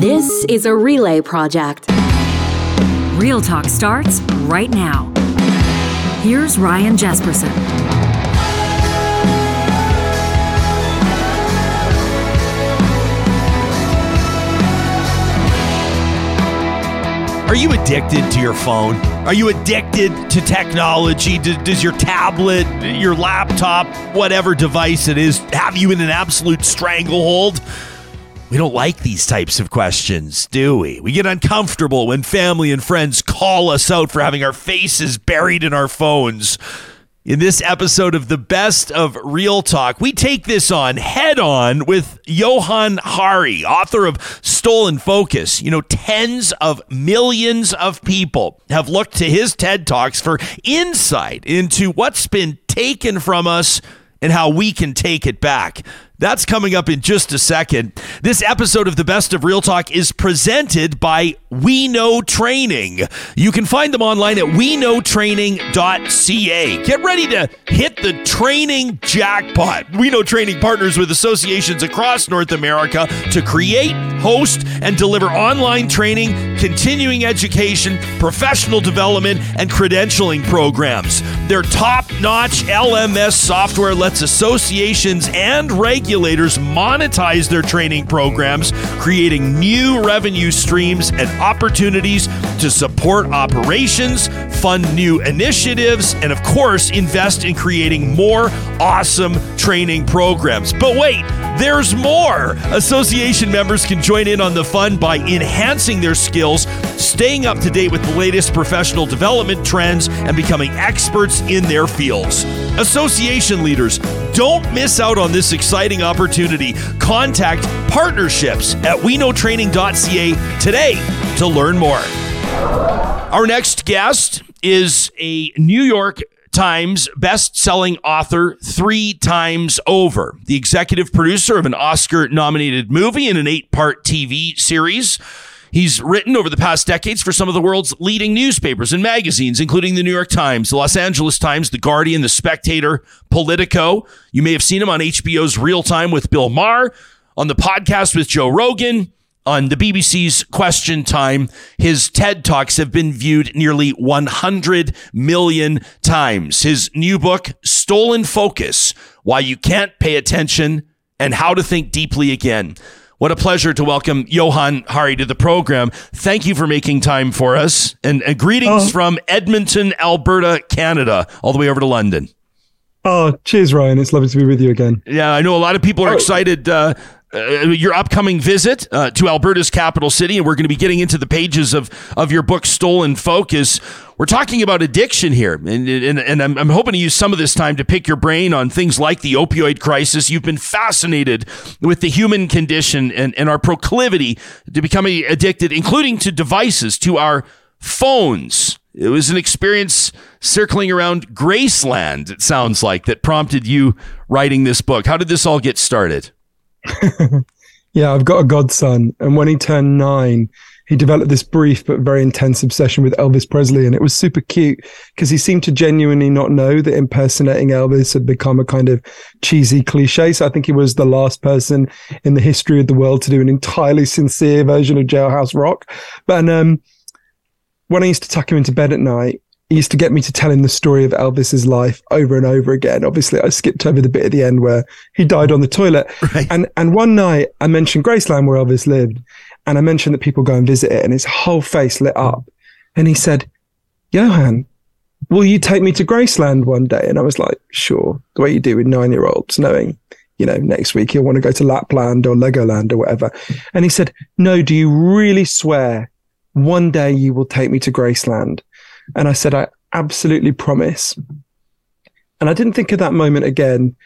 This is a relay project. Real Talk starts right now. Here's Ryan Jespersen. Are you addicted to your phone? Are you addicted to technology? Does your tablet, your laptop, whatever device it is, have you in an absolute stranglehold? We don't like these types of questions, do we? We get uncomfortable when family and friends call us out for having our faces buried in our phones. In this episode of the best of Real Talk, we take this on head on with Johann Hari, author of Stolen Focus. You know, tens of millions of people have looked to his TED Talks for insight into what's been taken from us and how we can take it back. That's coming up in just a second. This episode of the Best of Real Talk is presented by We Know Training. You can find them online at weknowtraining.ca. Get ready to hit the training jackpot. We Know Training partners with associations across North America to create, host, and deliver online training, continuing education, professional development, and credentialing programs. Their top notch LMS software lets associations and regular regulators monetize their training programs, creating new revenue streams and opportunities to support operations, fund new initiatives, and of course, invest in creating more awesome training programs. But wait, there's more. Association members can join in on the fun by enhancing their skills, staying up to date with the latest professional development trends, and becoming experts in their fields. Association leaders, don't miss out on this exciting opportunity. Contact partnerships at weknowtraining.ca today to learn more. Our next guest is a New York Times best-selling author 3 times over. The executive producer of an Oscar-nominated movie and an 8-part TV series. He's written over the past decades for some of the world's leading newspapers and magazines, including the New York Times, the Los Angeles Times, the Guardian, the Spectator, Politico. You may have seen him on HBO's Real Time with Bill Maher, on the podcast with Joe Rogan, on the BBC's Question Time. His TED Talks have been viewed nearly 100 million times. His new book, Stolen Focus Why You Can't Pay Attention and How to Think Deeply Again. What a pleasure to welcome Johann Hari to the program. Thank you for making time for us. And, and greetings Oh. from Edmonton, Alberta, Canada, all the way over to London. Oh, cheers, Ryan. It's lovely to be with you again. Yeah, I know a lot of people are Oh. excited. Uh, uh, your upcoming visit uh, to Alberta's capital city, and we're going to be getting into the pages of of your book, Stolen Focus. We're talking about addiction here, and and, and I'm, I'm hoping to use some of this time to pick your brain on things like the opioid crisis. You've been fascinated with the human condition and, and our proclivity to becoming addicted, including to devices, to our phones. It was an experience circling around Graceland, it sounds like, that prompted you writing this book. How did this all get started? Yeah, I've got a godson, and when he turned nine, he developed this brief but very intense obsession with Elvis Presley, and it was super cute because he seemed to genuinely not know that impersonating Elvis had become a kind of cheesy cliche. So I think he was the last person in the history of the world to do an entirely sincere version of Jailhouse Rock. But um, when I used to tuck him into bed at night, he used to get me to tell him the story of Elvis's life over and over again. Obviously, I skipped over the bit at the end where he died on the toilet. Right. And and one night I mentioned Graceland where Elvis lived, and I mentioned that people go and visit it, and his whole face lit up, and he said, "Johann, will you take me to Graceland one day?" And I was like, "Sure." The way you do with nine year olds, knowing. You know, next week he'll want to go to Lapland or Legoland or whatever. And he said, No, do you really swear one day you will take me to Graceland? And I said, I absolutely promise. And I didn't think of that moment again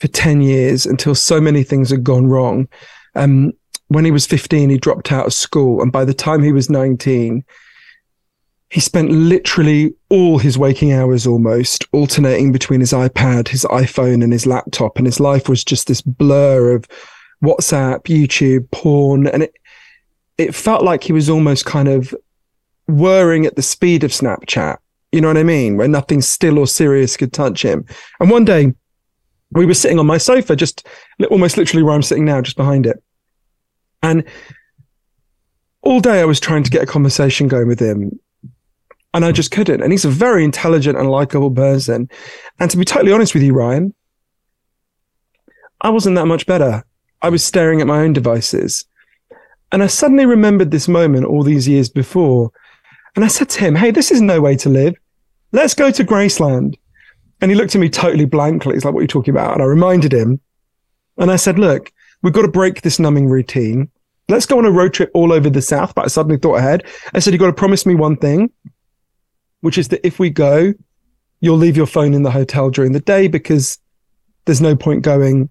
for 10 years until so many things had gone wrong. Um, when he was 15, he dropped out of school. And by the time he was 19, he spent literally all his waking hours almost alternating between his iPad, his iPhone, and his laptop. And his life was just this blur of WhatsApp, YouTube, porn. And it, it felt like he was almost kind of whirring at the speed of Snapchat. You know what I mean? Where nothing still or serious could touch him. And one day we were sitting on my sofa, just almost literally where I'm sitting now, just behind it. And all day I was trying to get a conversation going with him and I just couldn't. And he's a very intelligent and likable person. And to be totally honest with you, Ryan, I wasn't that much better. I was staring at my own devices. And I suddenly remembered this moment all these years before. And I said to him, Hey, this is no way to live. Let's go to Graceland. And he looked at me totally blankly. He's like, What are you talking about? And I reminded him. And I said, Look, we've got to break this numbing routine. Let's go on a road trip all over the South. But I suddenly thought ahead. I said, You've got to promise me one thing which is that if we go, you'll leave your phone in the hotel during the day because there's no point going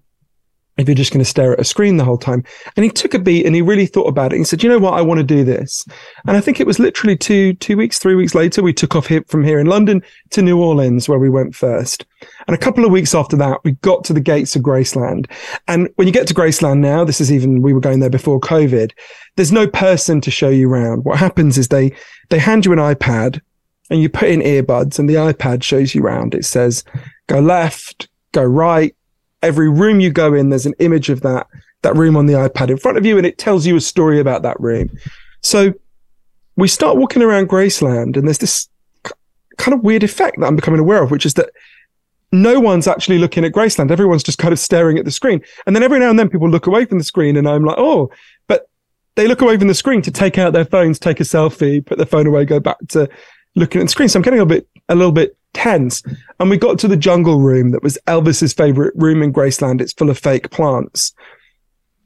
if you're just going to stare at a screen the whole time. And he took a beat and he really thought about it. He said, you know what? I want to do this. And I think it was literally two, two weeks, three weeks later, we took off here from here in London to New Orleans where we went first. And a couple of weeks after that, we got to the gates of Graceland. And when you get to Graceland now, this is even, we were going there before COVID. There's no person to show you around. What happens is they, they hand you an iPad and you put in earbuds and the iPad shows you around. It says, go left, go right. Every room you go in, there's an image of that, that room on the iPad in front of you and it tells you a story about that room. So we start walking around Graceland and there's this kind of weird effect that I'm becoming aware of, which is that no one's actually looking at Graceland. Everyone's just kind of staring at the screen. And then every now and then people look away from the screen and I'm like, oh, but they look away from the screen to take out their phones, take a selfie, put their phone away, go back to looking at the screen. So I'm getting a bit, a little bit tense. And we got to the jungle room that was Elvis's favorite room in Graceland. It's full of fake plants.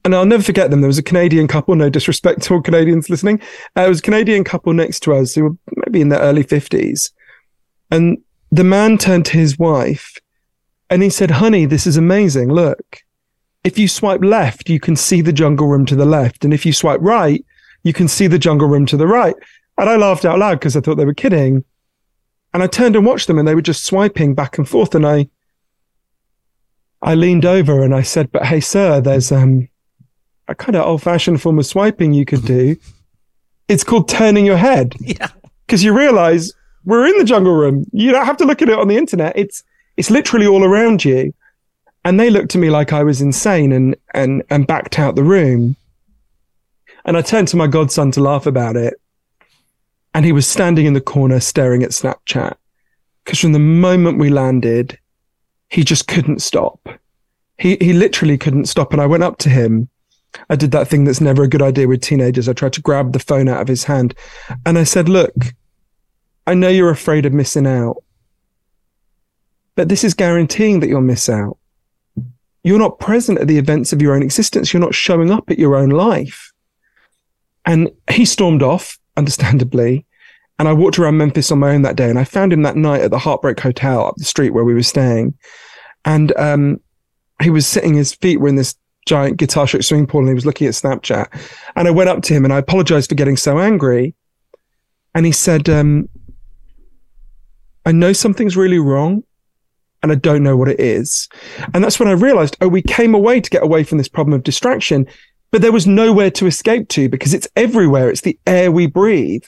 And I'll never forget them. There was a Canadian couple, no disrespect to all Canadians listening. Uh, it was a Canadian couple next to us who were maybe in their early 50s. And the man turned to his wife and he said, Honey, this is amazing. Look, if you swipe left, you can see the jungle room to the left. And if you swipe right, you can see the jungle room to the right. And I laughed out loud because I thought they were kidding. And I turned and watched them and they were just swiping back and forth. And I, I leaned over and I said, but hey, sir, there's, um, a kind of old fashioned form of swiping you could do. It's called turning your head. Yeah. Cause you realize we're in the jungle room. You don't have to look at it on the internet. It's, it's literally all around you. And they looked at me like I was insane and, and, and backed out the room. And I turned to my godson to laugh about it. And he was standing in the corner staring at Snapchat. Because from the moment we landed, he just couldn't stop. He, he literally couldn't stop. And I went up to him. I did that thing that's never a good idea with teenagers. I tried to grab the phone out of his hand and I said, Look, I know you're afraid of missing out, but this is guaranteeing that you'll miss out. You're not present at the events of your own existence. You're not showing up at your own life. And he stormed off, understandably. And I walked around Memphis on my own that day and I found him that night at the Heartbreak Hotel up the street where we were staying. And um, he was sitting, his feet were in this giant guitar shaped swimming pool and he was looking at Snapchat. And I went up to him and I apologized for getting so angry. And he said, um, I know something's really wrong and I don't know what it is. And that's when I realized, oh, we came away to get away from this problem of distraction, but there was nowhere to escape to because it's everywhere. It's the air we breathe.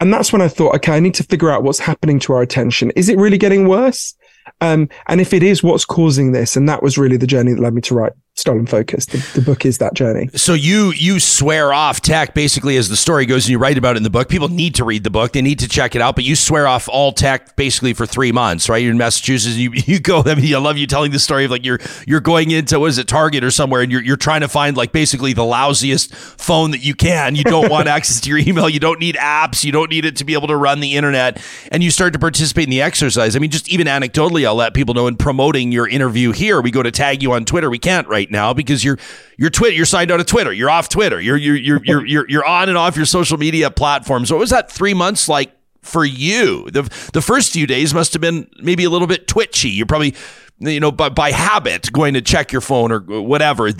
And that's when I thought, okay, I need to figure out what's happening to our attention. Is it really getting worse? Um, and if it is, what's causing this? And that was really the journey that led me to write Stolen Focus. The, the, book is that journey. So you you swear off tech basically as the story goes, and you write about it in the book. People need to read the book; they need to check it out. But you swear off all tech basically for three months, right? You're in Massachusetts. You you go. I mean, I love you telling the story of like you're you're going into what is it Target or somewhere, and you're you're trying to find like basically the lousiest phone that you can. You don't want access to your email. You don't need apps. You don't need it to be able to run the internet. And you start to participate in the exercise. I mean, just even anecdotally, I'll let people know in promoting your interview here. We go to tag you on Twitter. We can't right now because you're you're Twitter. You're signed out of Twitter. You're off Twitter. You're you're you're you're you're, on and off your social media platforms. What was that three months like for you? The the first few days must have been maybe a little bit twitchy. You're probably you know by, by habit going to check your phone or whatever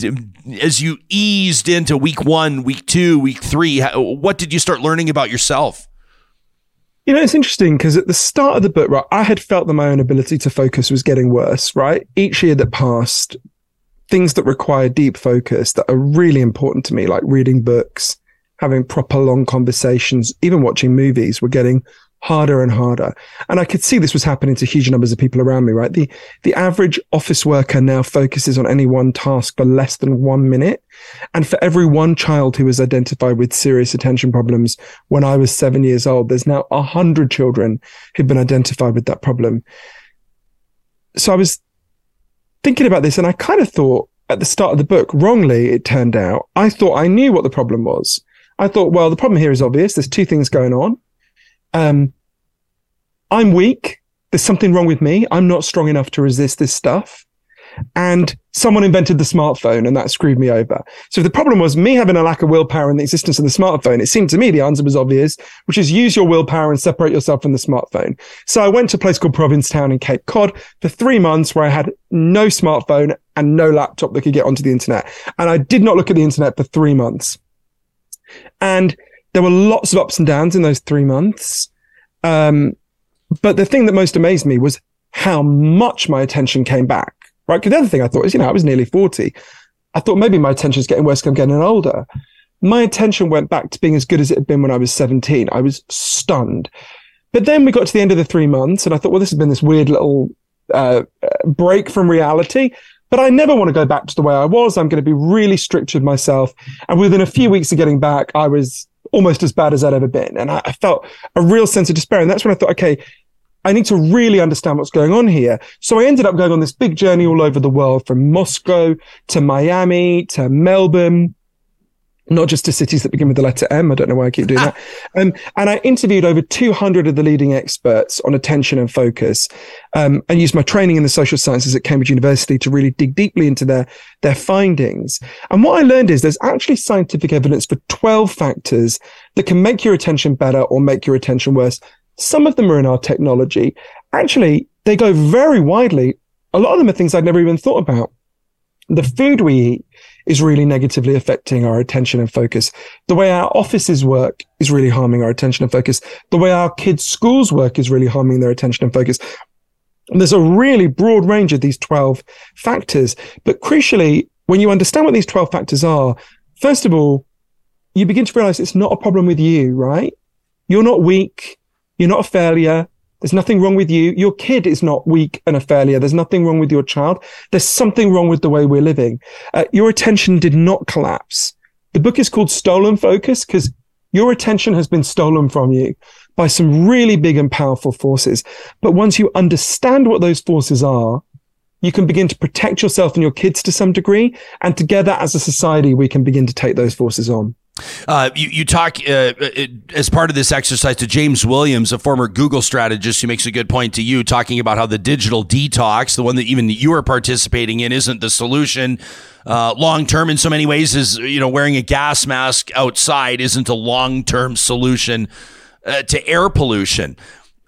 as you eased into week one week two week three what did you start learning about yourself you know, it's interesting because at the start of the book, right, I had felt that my own ability to focus was getting worse, right? Each year that passed, things that require deep focus that are really important to me, like reading books, having proper long conversations, even watching movies, were getting harder and harder. And I could see this was happening to huge numbers of people around me, right? The, the average office worker now focuses on any one task for less than one minute. And for every one child who was identified with serious attention problems when I was seven years old, there's now a hundred children who've been identified with that problem. So I was thinking about this and I kind of thought at the start of the book, wrongly, it turned out, I thought I knew what the problem was. I thought, well, the problem here is obvious. There's two things going on. Um, I'm weak. There's something wrong with me. I'm not strong enough to resist this stuff. And someone invented the smartphone and that screwed me over. So the problem was me having a lack of willpower and the existence of the smartphone, it seemed to me the answer was obvious, which is use your willpower and separate yourself from the smartphone. So I went to a place called Provincetown in Cape Cod for three months where I had no smartphone and no laptop that could get onto the internet. And I did not look at the internet for three months. And there were lots of ups and downs in those three months. Um, but the thing that most amazed me was how much my attention came back, right? Because the other thing I thought is, you know, I was nearly 40. I thought maybe my attention is getting worse because I'm getting older. My attention went back to being as good as it had been when I was 17. I was stunned. But then we got to the end of the three months and I thought, well, this has been this weird little uh, break from reality. But I never want to go back to the way I was. I'm going to be really strict with myself. And within a few weeks of getting back, I was almost as bad as I'd ever been. And I, I felt a real sense of despair. And that's when I thought, okay, I need to really understand what's going on here. So I ended up going on this big journey all over the world from Moscow to Miami to Melbourne not just to cities that begin with the letter M. I don't know why I keep doing that. Um, and I interviewed over 200 of the leading experts on attention and focus, um, and used my training in the social sciences at Cambridge University to really dig deeply into their, their findings. And what I learned is there's actually scientific evidence for 12 factors that can make your attention better or make your attention worse. Some of them are in our technology. Actually, they go very widely. A lot of them are things I'd never even thought about. The food we eat is really negatively affecting our attention and focus. The way our offices work is really harming our attention and focus. The way our kids' schools work is really harming their attention and focus. And there's a really broad range of these 12 factors. But crucially, when you understand what these 12 factors are, first of all, you begin to realize it's not a problem with you, right? You're not weak. You're not a failure. There's nothing wrong with you. Your kid is not weak and a failure. There's nothing wrong with your child. There's something wrong with the way we're living. Uh, your attention did not collapse. The book is called Stolen Focus because your attention has been stolen from you by some really big and powerful forces. But once you understand what those forces are, you can begin to protect yourself and your kids to some degree. And together as a society, we can begin to take those forces on. Uh, you, you talk uh, uh, as part of this exercise to James Williams, a former Google strategist, who makes a good point to you, talking about how the digital detox, the one that even you are participating in, isn't the solution. Uh, long term, in so many ways, is you know wearing a gas mask outside isn't a long term solution uh, to air pollution.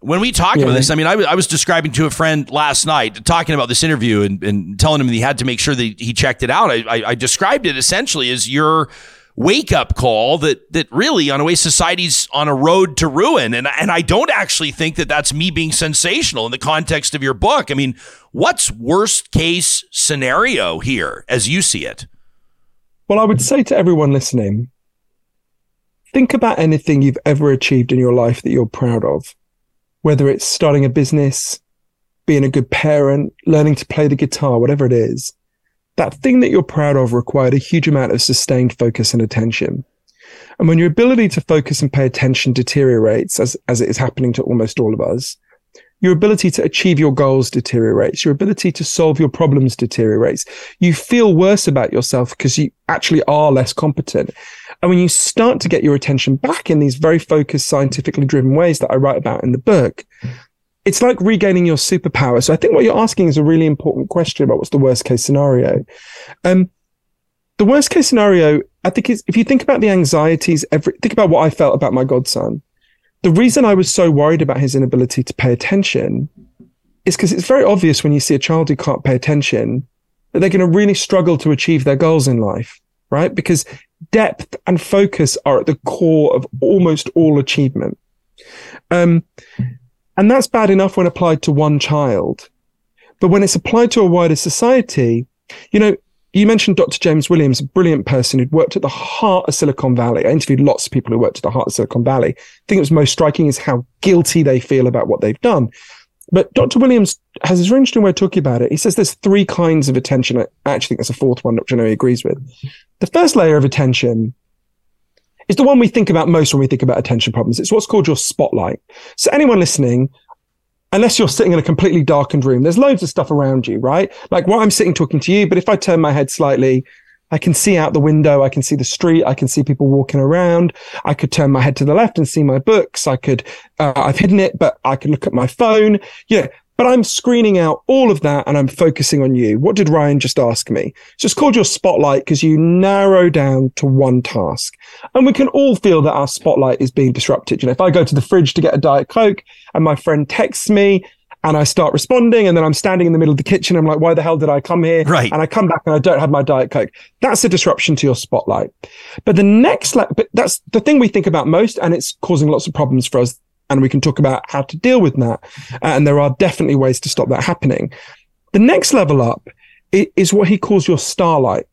When we talk yeah. about this, I mean, I, w- I was describing to a friend last night, talking about this interview and, and telling him that he had to make sure that he checked it out. I, I, I described it essentially as your wake up call that that really on a way society's on a road to ruin and and I don't actually think that that's me being sensational in the context of your book. I mean, what's worst case scenario here as you see it? Well, I would say to everyone listening, think about anything you've ever achieved in your life that you're proud of. Whether it's starting a business, being a good parent, learning to play the guitar, whatever it is that thing that you're proud of required a huge amount of sustained focus and attention. And when your ability to focus and pay attention deteriorates, as, as it is happening to almost all of us, your ability to achieve your goals deteriorates. Your ability to solve your problems deteriorates. You feel worse about yourself because you actually are less competent. And when you start to get your attention back in these very focused, scientifically driven ways that I write about in the book, it's like regaining your superpower. So I think what you're asking is a really important question about what's the worst case scenario. Um, the worst case scenario, I think is if you think about the anxieties, every, think about what I felt about my godson. The reason I was so worried about his inability to pay attention is because it's very obvious when you see a child who can't pay attention that they're going to really struggle to achieve their goals in life, right? Because depth and focus are at the core of almost all achievement. Um, and that's bad enough when applied to one child. But when it's applied to a wider society, you know, You mentioned Dr. James Williams, a brilliant person who'd worked at the heart of Silicon Valley. I interviewed lots of people who worked at the heart of Silicon Valley. I think it was most striking is how guilty they feel about what they've done. But Dr. Williams has this very interesting way of talking about it. He says there's three kinds of attention. I actually think there's a fourth one, know he agrees with. The first layer of attention is the one we think about most when we think about attention problems. It's what's called your spotlight. So anyone listening, unless you're sitting in a completely darkened room, there's loads of stuff around you, right? Like while I'm sitting talking to you, but if I turn my head slightly, I can see out the window. I can see the street. I can see people walking around. I could turn my head to the left and see my books. I could, uh, I've hidden it, but I can look at my phone. Yeah. But I'm screening out all of that and I'm focusing on you. What did Ryan just ask me? It's just called your spotlight because you narrow down to one task. And we can all feel that our spotlight is being disrupted. You know, if I go to the fridge to get a Diet Coke and my friend texts me and I start responding and then I'm standing in the middle of the kitchen. I'm like, why the hell did I come here? Right. And I come back and I don't have my Diet Coke. That's a disruption to your spotlight. But the next, but that's the thing we think about most and it's causing lots of problems for us and we can talk about how to deal with that. Uh, and there are definitely ways to stop that happening. The next level up is what he calls your starlight,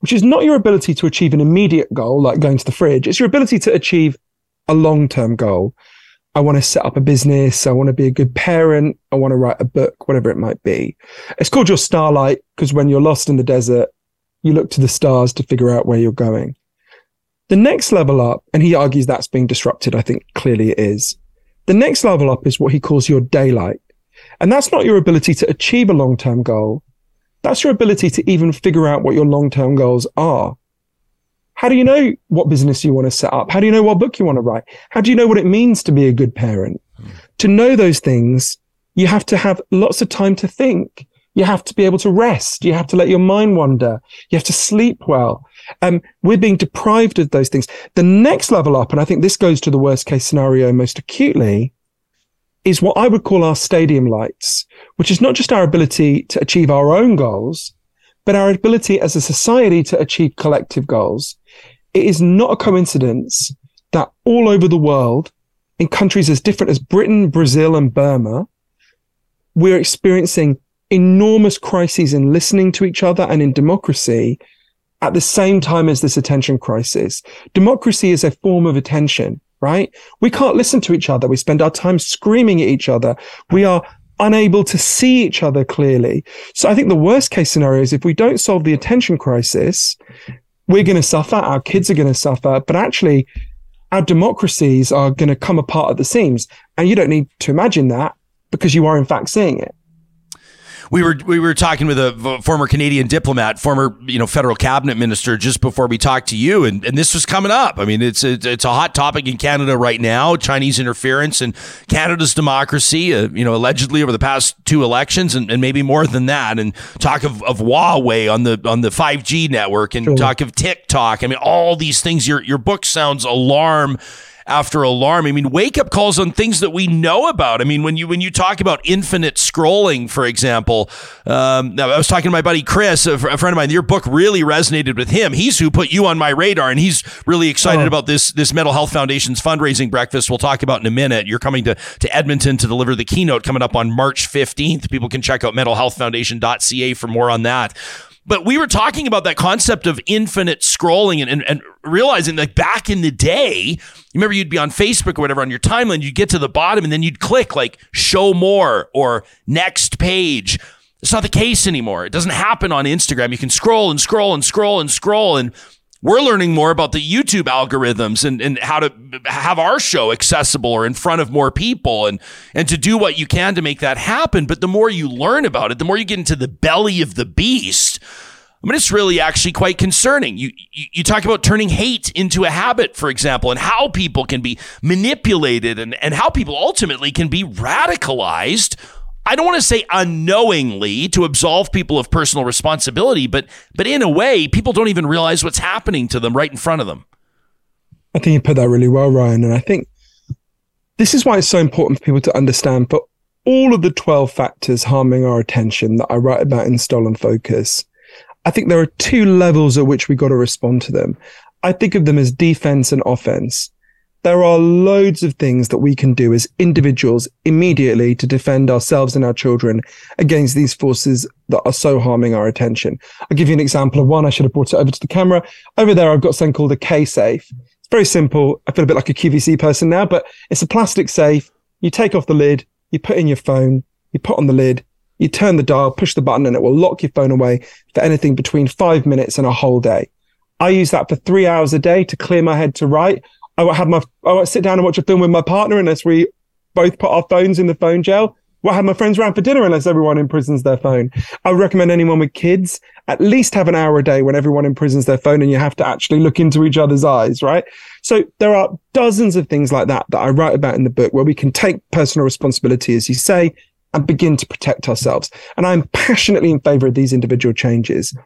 which is not your ability to achieve an immediate goal, like going to the fridge. It's your ability to achieve a long term goal. I want to set up a business. I want to be a good parent. I want to write a book, whatever it might be. It's called your starlight because when you're lost in the desert, you look to the stars to figure out where you're going. The next level up, and he argues that's being disrupted. I think clearly it is, the next level up is what he calls your daylight. And that's not your ability to achieve a long term goal. That's your ability to even figure out what your long term goals are. How do you know what business you want to set up? How do you know what book you want to write? How do you know what it means to be a good parent? Mm. To know those things, you have to have lots of time to think. You have to be able to rest. You have to let your mind wander. You have to sleep well. Um, we're being deprived of those things. The next level up, and I think this goes to the worst case scenario most acutely, is what I would call our stadium lights, which is not just our ability to achieve our own goals, but our ability as a society to achieve collective goals. It is not a coincidence that all over the world, in countries as different as Britain, Brazil, and Burma, we're experiencing enormous crises in listening to each other and in democracy at the same time as this attention crisis. Democracy is a form of attention, right? We can't listen to each other. We spend our time screaming at each other. We are unable to see each other clearly. So I think the worst case scenario is if we don't solve the attention crisis, we're going to suffer. Our kids are going to suffer, but actually our democracies are going to come apart at the seams. And you don't need to imagine that because you are in fact seeing it we were we were talking with a former Canadian diplomat, former you know federal cabinet minister, just before we talked to you, and, and this was coming up. I mean, it's a, it's a hot topic in Canada right now. Chinese interference in Canada's democracy. Uh, you know, allegedly over the past two elections, and, and maybe more than that. And talk of, of Huawei on the on the five G network, and sure. talk of TikTok. I mean, all these things. Your your book sounds alarm after alarm. I mean, wake up calls on things that we know about. I mean, when you when you talk about infinite scrolling, for example, um, I was talking to my buddy Chris, a, friend of mine. Your book really resonated with him. He's who put you on my radar, and he's really excited oh. about this this Mental Health Foundation's fundraising breakfast. We'll talk about in a minute. You're coming to to Edmonton to deliver the keynote coming up on March 15th. People can check out mentalhealthfoundation.ca for more on that. But we were talking about that concept of infinite scrolling and, and, and realizing like back in the day, you remember you'd be on Facebook or whatever on your timeline, you'd get to the bottom and then you'd click like show more or next page. It's not the case anymore. It doesn't happen on Instagram. You can scroll and scroll and scroll and scroll and we're learning more about the YouTube algorithms and, and how to have our show accessible or in front of more people and, and to do what you can to make that happen. But the more you learn about it, the more you get into the belly of the beast. I mean, it's really actually quite concerning. You, you, you talk about turning hate into a habit, for example, and how people can be manipulated and, and how people ultimately can be radicalized I don't want to say unknowingly to absolve people of personal responsibility, but but in a way, people don't even realize what's happening to them right in front of them. I think you put that really well, Ryan. And I think this is why it's so important for people to understand for all of the 12 factors harming our attention that I write about in Stolen Focus. I think there are two levels at which we got to respond to them. I think of them as defense and offense. There are loads of things that we can do as individuals immediately to defend ourselves and our children against these forces that are so harming our attention. I'll give you an example of one. I should have brought it over to the camera. Over there, I've got something called a kSafe. It's very simple. I feel a bit like a QVC person now, but it's a plastic safe. You take off the lid, you put in your phone, you put on the lid, you turn the dial, push the button, and it will lock your phone away for anything between five minutes and a whole day. I use that for three hours a day to clear my head to write I won't have my, I won't sit down and watch a film with my partner unless we both put our phones in the phone jail. Won't have my friends around for dinner unless everyone imprisons their phone. I would recommend anyone with kids at least have an hour a day when everyone imprisons their phone and you have to actually look into each other's eyes, right? So there are dozens of things like that that I write about in the book where we can take personal responsibility, as you say, and begin to protect ourselves. And I'm passionately in favor of these individual changes.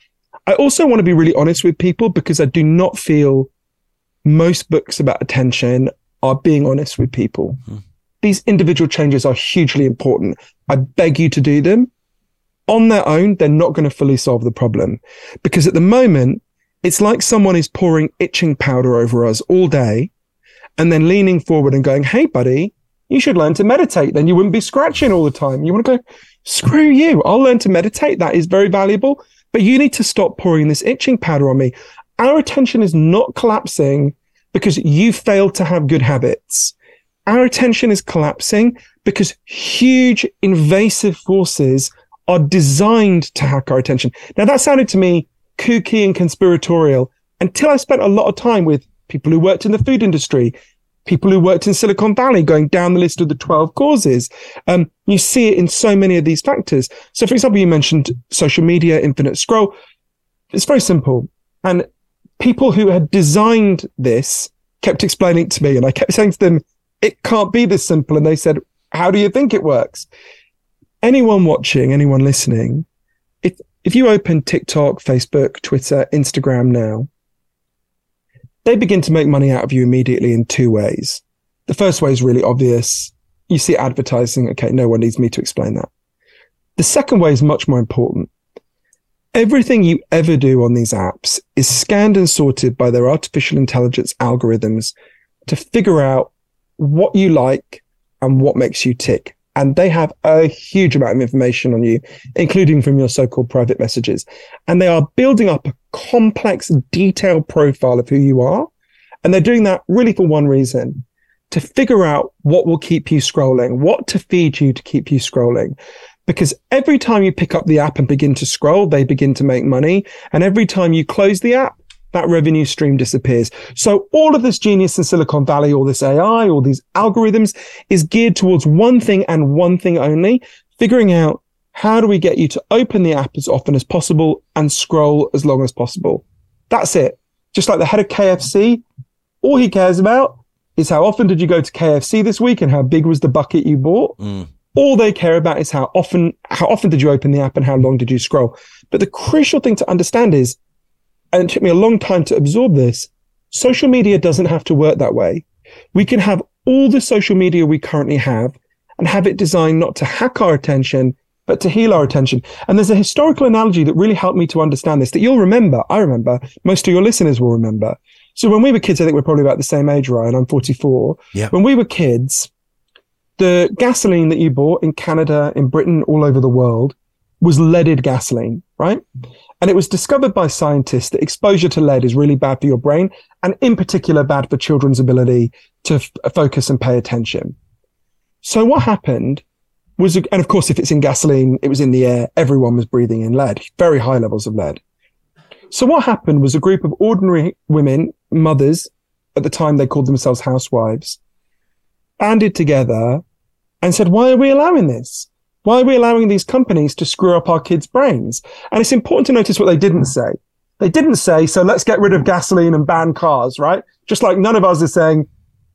I also want to be really honest with people because I do not feel most books about attention are being honest with people. Mm. These individual changes are hugely important. I beg you to do them. On their own, they're not going to fully solve the problem because at the moment, it's like someone is pouring itching powder over us all day and then leaning forward and going, Hey, buddy, you should learn to meditate. Then you wouldn't be scratching all the time. You want to go, screw you. I'll learn to meditate. That is very valuable, but you need to stop pouring this itching powder on me. Our attention is not collapsing because you failed to have good habits. Our attention is collapsing because huge invasive forces are designed to hack our attention. Now that sounded to me kooky and conspiratorial until I spent a lot of time with people who worked in the food industry, people who worked in Silicon Valley, going down the list of the 12 causes. Um, you see it in so many of these factors. So, for example, you mentioned social media, infinite scroll. It's very simple. And people who had designed this kept explaining it to me and I kept saying to them, it can't be this simple. And they said, how do you think it works? Anyone watching, anyone listening, if, if you open TikTok, Facebook, Twitter, Instagram now, they begin to make money out of you immediately in two ways. The first way is really obvious. You see advertising. Okay. No one needs me to explain that. The second way is much more important everything you ever do on these apps is scanned and sorted by their artificial intelligence algorithms to figure out what you like and what makes you tick. And they have a huge amount of information on you, including from your so-called private messages. And they are building up a complex, detailed profile of who you are. And they're doing that really for one reason to figure out what will keep you scrolling, what to feed you to keep you scrolling because every time you pick up the app and begin to scroll, they begin to make money. And every time you close the app, that revenue stream disappears. So all of this genius in Silicon Valley, all this AI, all these algorithms is geared towards one thing and one thing only, figuring out how do we get you to open the app as often as possible and scroll as long as possible. That's it. Just like the head of KFC, all he cares about is how often did you go to KFC this week and how big was the bucket you bought. Mm. All they care about is how often, how often did you open the app and how long did you scroll? But the crucial thing to understand is, and it took me a long time to absorb this, social media doesn't have to work that way. We can have all the social media we currently have and have it designed not to hack our attention, but to heal our attention. And there's a historical analogy that really helped me to understand this that you'll remember. I remember. Most of your listeners will remember. So when we were kids, I think we're probably about the same age, Ryan. I'm 44. Yeah. When we were kids, the gasoline that you bought in Canada, in Britain, all over the world was leaded gasoline, right? And it was discovered by scientists that exposure to lead is really bad for your brain and in particular bad for children's ability to f- uh, focus and pay attention. So what happened was, uh, and of course, if it's in gasoline, it was in the air. Everyone was breathing in lead, very high levels of lead. So what happened was a group of ordinary women, mothers, at the time they called themselves housewives, banded together and said, why are we allowing this? Why are we allowing these companies to screw up our kids' brains? And it's important to notice what they didn't say. They didn't say, so let's get rid of gasoline and ban cars, right? Just like none of us is saying,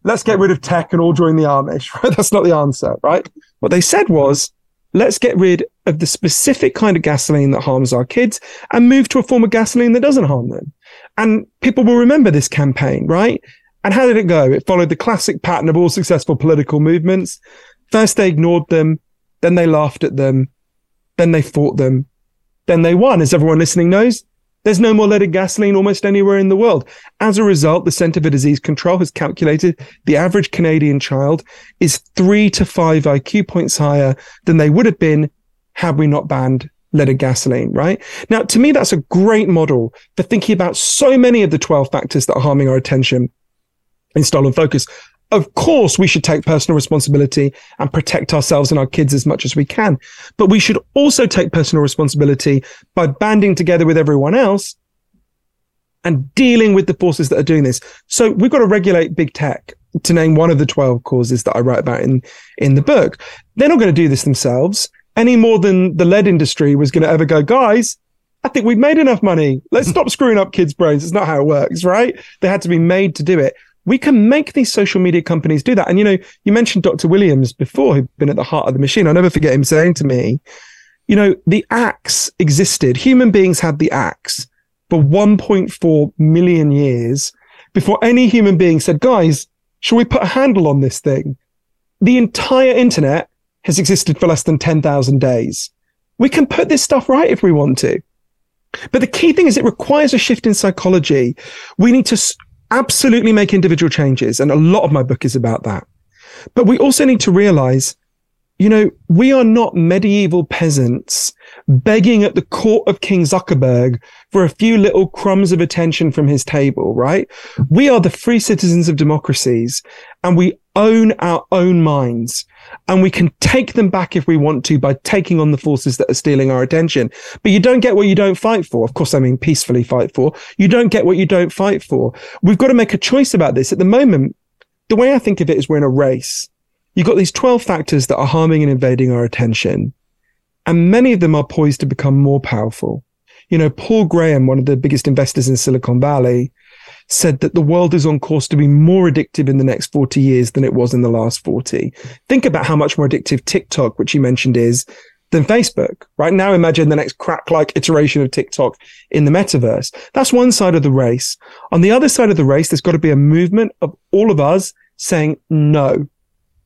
let's get rid of tech and all join the Amish, right? That's not the answer, right? What they said was, let's get rid of the specific kind of gasoline that harms our kids and move to a form of gasoline that doesn't harm them. And people will remember this campaign, right? And how did it go? It followed the classic pattern of all successful political movements. First, they ignored them. Then they laughed at them. Then they fought them. Then they won. As everyone listening knows, There's no more leaded gasoline almost anywhere in the world. As a result, the Center for Disease Control has calculated the average Canadian child is three to five IQ points higher than they would have been had we not banned leaded gasoline, right? Now, to me, that's a great model for thinking about so many of the 12 factors that are harming our attention in stolen focus. Of course, we should take personal responsibility and protect ourselves and our kids as much as we can. But we should also take personal responsibility by banding together with everyone else and dealing with the forces that are doing this. So we've got to regulate big tech to name one of the 12 causes that I write about in, in the book. They're not going to do this themselves any more than the lead industry was going to ever go, guys, I think we've made enough money. Let's stop screwing up kids' brains. It's not how it works, right? They had to be made to do it. We can make these social media companies do that. And, you know, you mentioned Dr. Williams before, who'd been at the heart of the machine. I'll never forget him saying to me, you know, the axe existed. Human beings had the axe for 1.4 million years before any human being said, guys, shall we put a handle on this thing? The entire internet has existed for less than 10,000 days. We can put this stuff right if we want to. But the key thing is it requires a shift in psychology. We need to absolutely make individual changes. And a lot of my book is about that. But we also need to realize, you know, we are not medieval peasants begging at the court of King Zuckerberg for a few little crumbs of attention from his table, right? We are the free citizens of democracies and we own our own minds and we can take them back if we want to by taking on the forces that are stealing our attention. But you don't get what you don't fight for. Of course, I mean peacefully fight for. You don't get what you don't fight for. We've got to make a choice about this. At the moment, the way I think of it is we're in a race. You've got these 12 factors that are harming and invading our attention. And many of them are poised to become more powerful. You know, Paul Graham, one of the biggest investors in Silicon Valley, said that the world is on course to be more addictive in the next 40 years than it was in the last 40. Think about how much more addictive TikTok, which you mentioned is, than Facebook. Right now, imagine the next crack like iteration of TikTok in the metaverse. That's one side of the race. On the other side of the race, there's got to be a movement of all of us saying, no,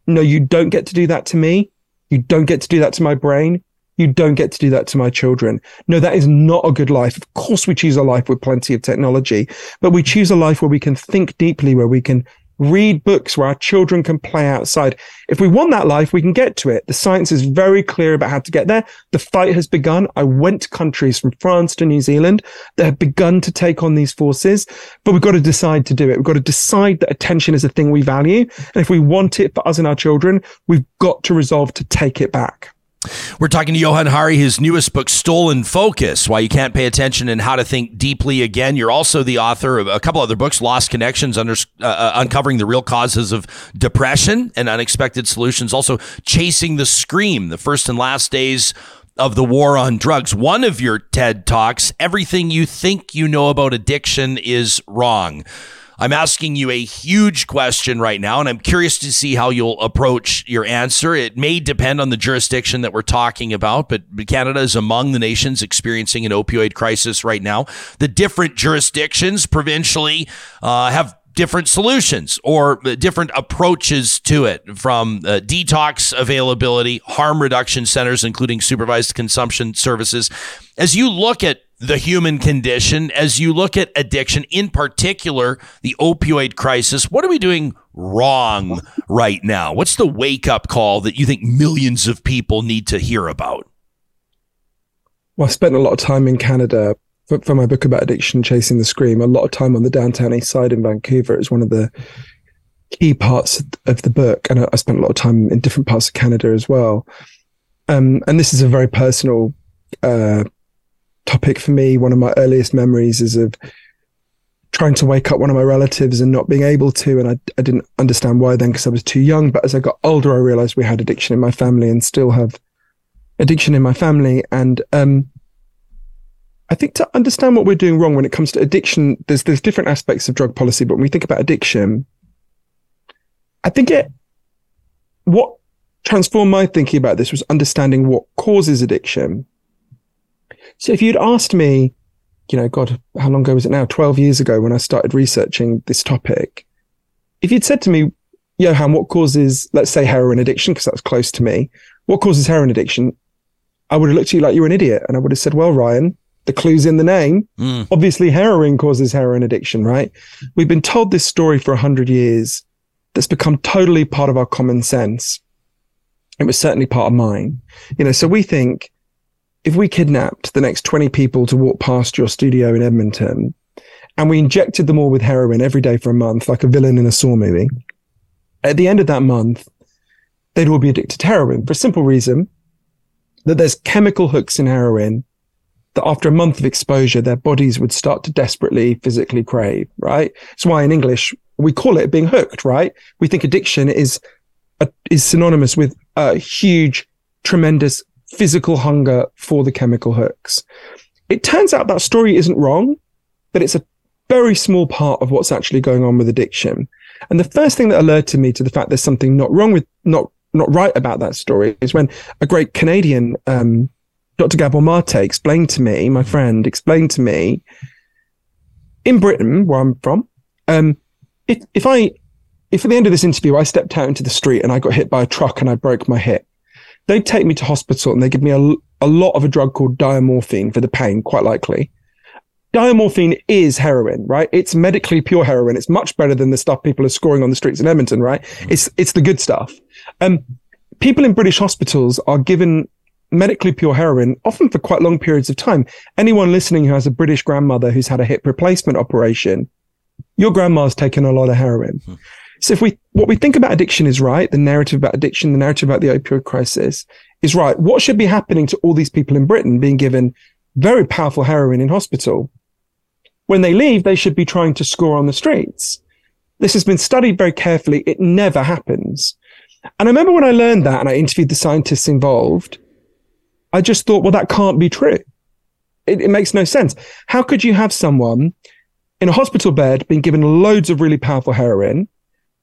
no, you don't get to do that to me. You don't get to do that to my brain. You don't get to do that to my children. No, that is not a good life. Of course, we choose a life with plenty of technology, but we choose a life where we can think deeply, where we can read books, where our children can play outside. If we want that life, we can get to it. The science is very clear about how to get there. The fight has begun. I went to countries from France to New Zealand that have begun to take on these forces, but we've got to decide to do it. We've got to decide that attention is a thing we value. And if we want it for us and our children, we've got to resolve to take it back. We're talking to Johann Hari, his newest book, Stolen Focus Why You Can't Pay Attention and How to Think Deeply Again. You're also the author of a couple other books, Lost Connections, under, uh, uh, Uncovering the Real Causes of Depression and Unexpected Solutions. Also, Chasing the Scream, the first and last days of the war on drugs. One of your TED Talks, Everything You Think You Know About Addiction is Wrong. I'm asking you a huge question right now, and I'm curious to see how you'll approach your answer. It may depend on the jurisdiction that we're talking about, but Canada is among the nations experiencing an opioid crisis right now. The different jurisdictions provincially uh, have different solutions or different approaches to it from uh, detox availability, harm reduction centers, including supervised consumption services. As you look at the human condition as you look at addiction, in particular, the opioid crisis. What are we doing wrong right now? What's the wake up call that you think millions of people need to hear about? Well, I spent a lot of time in Canada for, for my book about addiction, Chasing the Scream, a lot of time on the downtown east side in Vancouver. It's one of the key parts of the book. And I, I spent a lot of time in different parts of Canada as well. Um, and this is a very personal uh, topic for me. One of my earliest memories is of trying to wake up one of my relatives and not being able to. And I, I didn't understand why then because I was too young. But as I got older, I realized we had addiction in my family and still have addiction in my family. And, um, I think to understand what we're doing wrong when it comes to addiction, there's, there's different aspects of drug policy, but when we think about addiction, I think it, what transformed my thinking about this was understanding what causes addiction so if you'd asked me, you know, God, how long ago was it now? 12 years ago when I started researching this topic. If you'd said to me, Johann, what causes, let's say heroin addiction, because that's close to me. What causes heroin addiction? I would have looked at you like you were an idiot. And I would have said, well, Ryan, The clue's in the name. Hmm. Obviously, heroin causes heroin addiction, right? We've been told this story for 100 years that's become totally part of our common sense. It was certainly part of mine. You know, so we think if we kidnapped the next 20 people to walk past your studio in Edmonton and we injected them all with heroin every day for a month, like a villain in a Saw movie, at the end of that month, they'd all be addicted to heroin for a simple reason that there's chemical hooks in heroin that after a month of exposure, their bodies would start to desperately physically crave, right? That's why in English, we call it being hooked, right? We think addiction is, is synonymous with a huge, tremendous physical hunger for the chemical hooks. It turns out that story isn't wrong, but it's a very small part of what's actually going on with addiction. And the first thing that alerted me to the fact there's something not wrong with, not, not right about that story is when a great Canadian, um, Dr. Gabor Mate explained to me, my friend explained to me, in Britain, where I'm from, um, if, if I, if at the end of this interview, I stepped out into the street and I got hit by a truck and I broke my hip, they'd take me to hospital and they give me a, a lot of a drug called diamorphine for the pain, quite likely. Diamorphine is heroin, right? It's medically pure heroin. It's much better than the stuff people are scoring on the streets in Edmonton, right? It's, it's the good stuff. Um, people in British hospitals are given medically pure heroin, often for quite long periods of time. Anyone listening who has a British grandmother who's had a hip replacement operation, your grandma's taken a lot of heroin. Hmm. So if we, what we think about addiction is right, the narrative about addiction, the narrative about the opioid crisis is right. What should be happening to all these people in Britain being given very powerful heroin in hospital? When they leave, they should be trying to score on the streets. This has been studied very carefully. It never happens. And I remember when I learned that and I interviewed the scientists involved, I just thought, well, that can't be true. It, it makes no sense. How could you have someone in a hospital bed being given loads of really powerful heroin?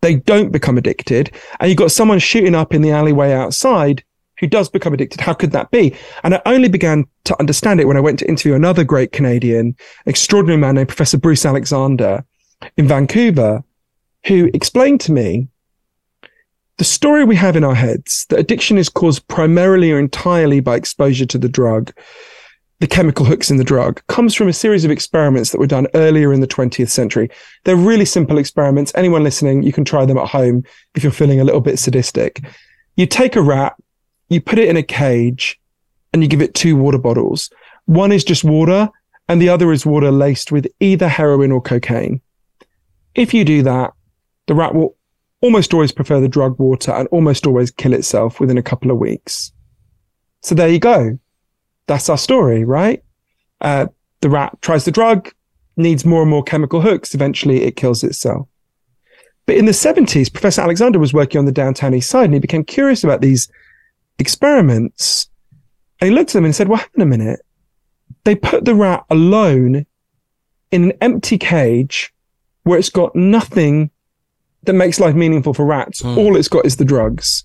They don't become addicted. And you've got someone shooting up in the alleyway outside who does become addicted. How could that be? And I only began to understand it when I went to interview another great Canadian, extraordinary man named Professor Bruce Alexander in Vancouver, who explained to me the story we have in our heads that addiction is caused primarily or entirely by exposure to the drug, the chemical hooks in the drug, comes from a series of experiments that were done earlier in the 20th century. They're really simple experiments. Anyone listening, you can try them at home if you're feeling a little bit sadistic. You take a rat, you put it in a cage, and you give it two water bottles. One is just water, and the other is water laced with either heroin or cocaine. If you do that, the rat will almost always prefer the drug water and almost always kill itself within a couple of weeks. So there you go. That's our story, right? Uh, the rat tries the drug, needs more and more chemical hooks. Eventually it kills itself. But in the 70s, Professor Alexander was working on the downtown east side and he became curious about these experiments. And he looked at them and said, well, hang on a minute. They put the rat alone in an empty cage where it's got nothing that makes life meaningful for rats. Hmm. All it's got is the drugs.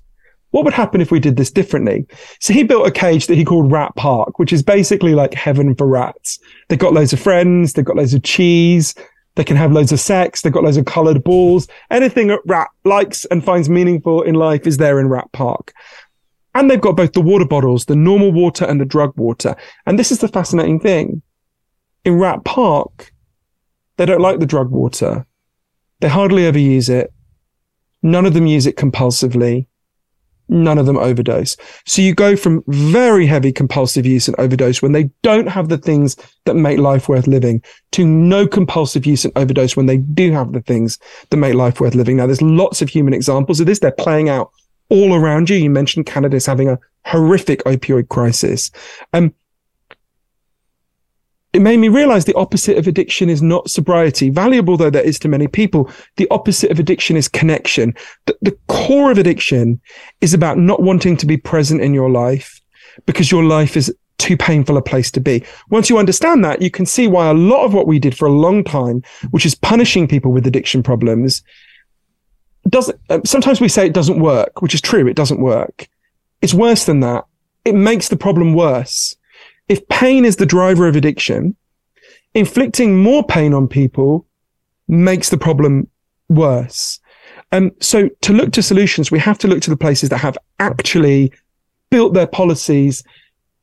What would happen if we did this differently? So he built a cage that he called Rat Park, which is basically like heaven for rats. They've got loads of friends. They've got loads of cheese. They can have loads of sex. They've got loads of colored balls. Anything a rat likes and finds meaningful in life is there in Rat Park. And they've got both the water bottles, the normal water and the drug water. And this is the fascinating thing. In Rat Park, they don't like the drug water. They hardly ever use it. None of them use it compulsively. None of them overdose. So you go from very heavy compulsive use and overdose when they don't have the things that make life worth living to no compulsive use and overdose when they do have the things that make life worth living. Now, there's lots of human examples of this. They're playing out all around you. You mentioned Canada's having a horrific opioid crisis. Um, it made me realize the opposite of addiction is not sobriety. Valuable though that is to many people, the opposite of addiction is connection. The, the core of addiction is about not wanting to be present in your life because your life is too painful a place to be. Once you understand that, you can see why a lot of what we did for a long time, which is punishing people with addiction problems, doesn't, uh, sometimes we say it doesn't work, which is true. It doesn't work. It's worse than that. It makes the problem worse if pain is the driver of addiction, inflicting more pain on people makes the problem worse. Um, so to look to solutions, we have to look to the places that have actually built their policies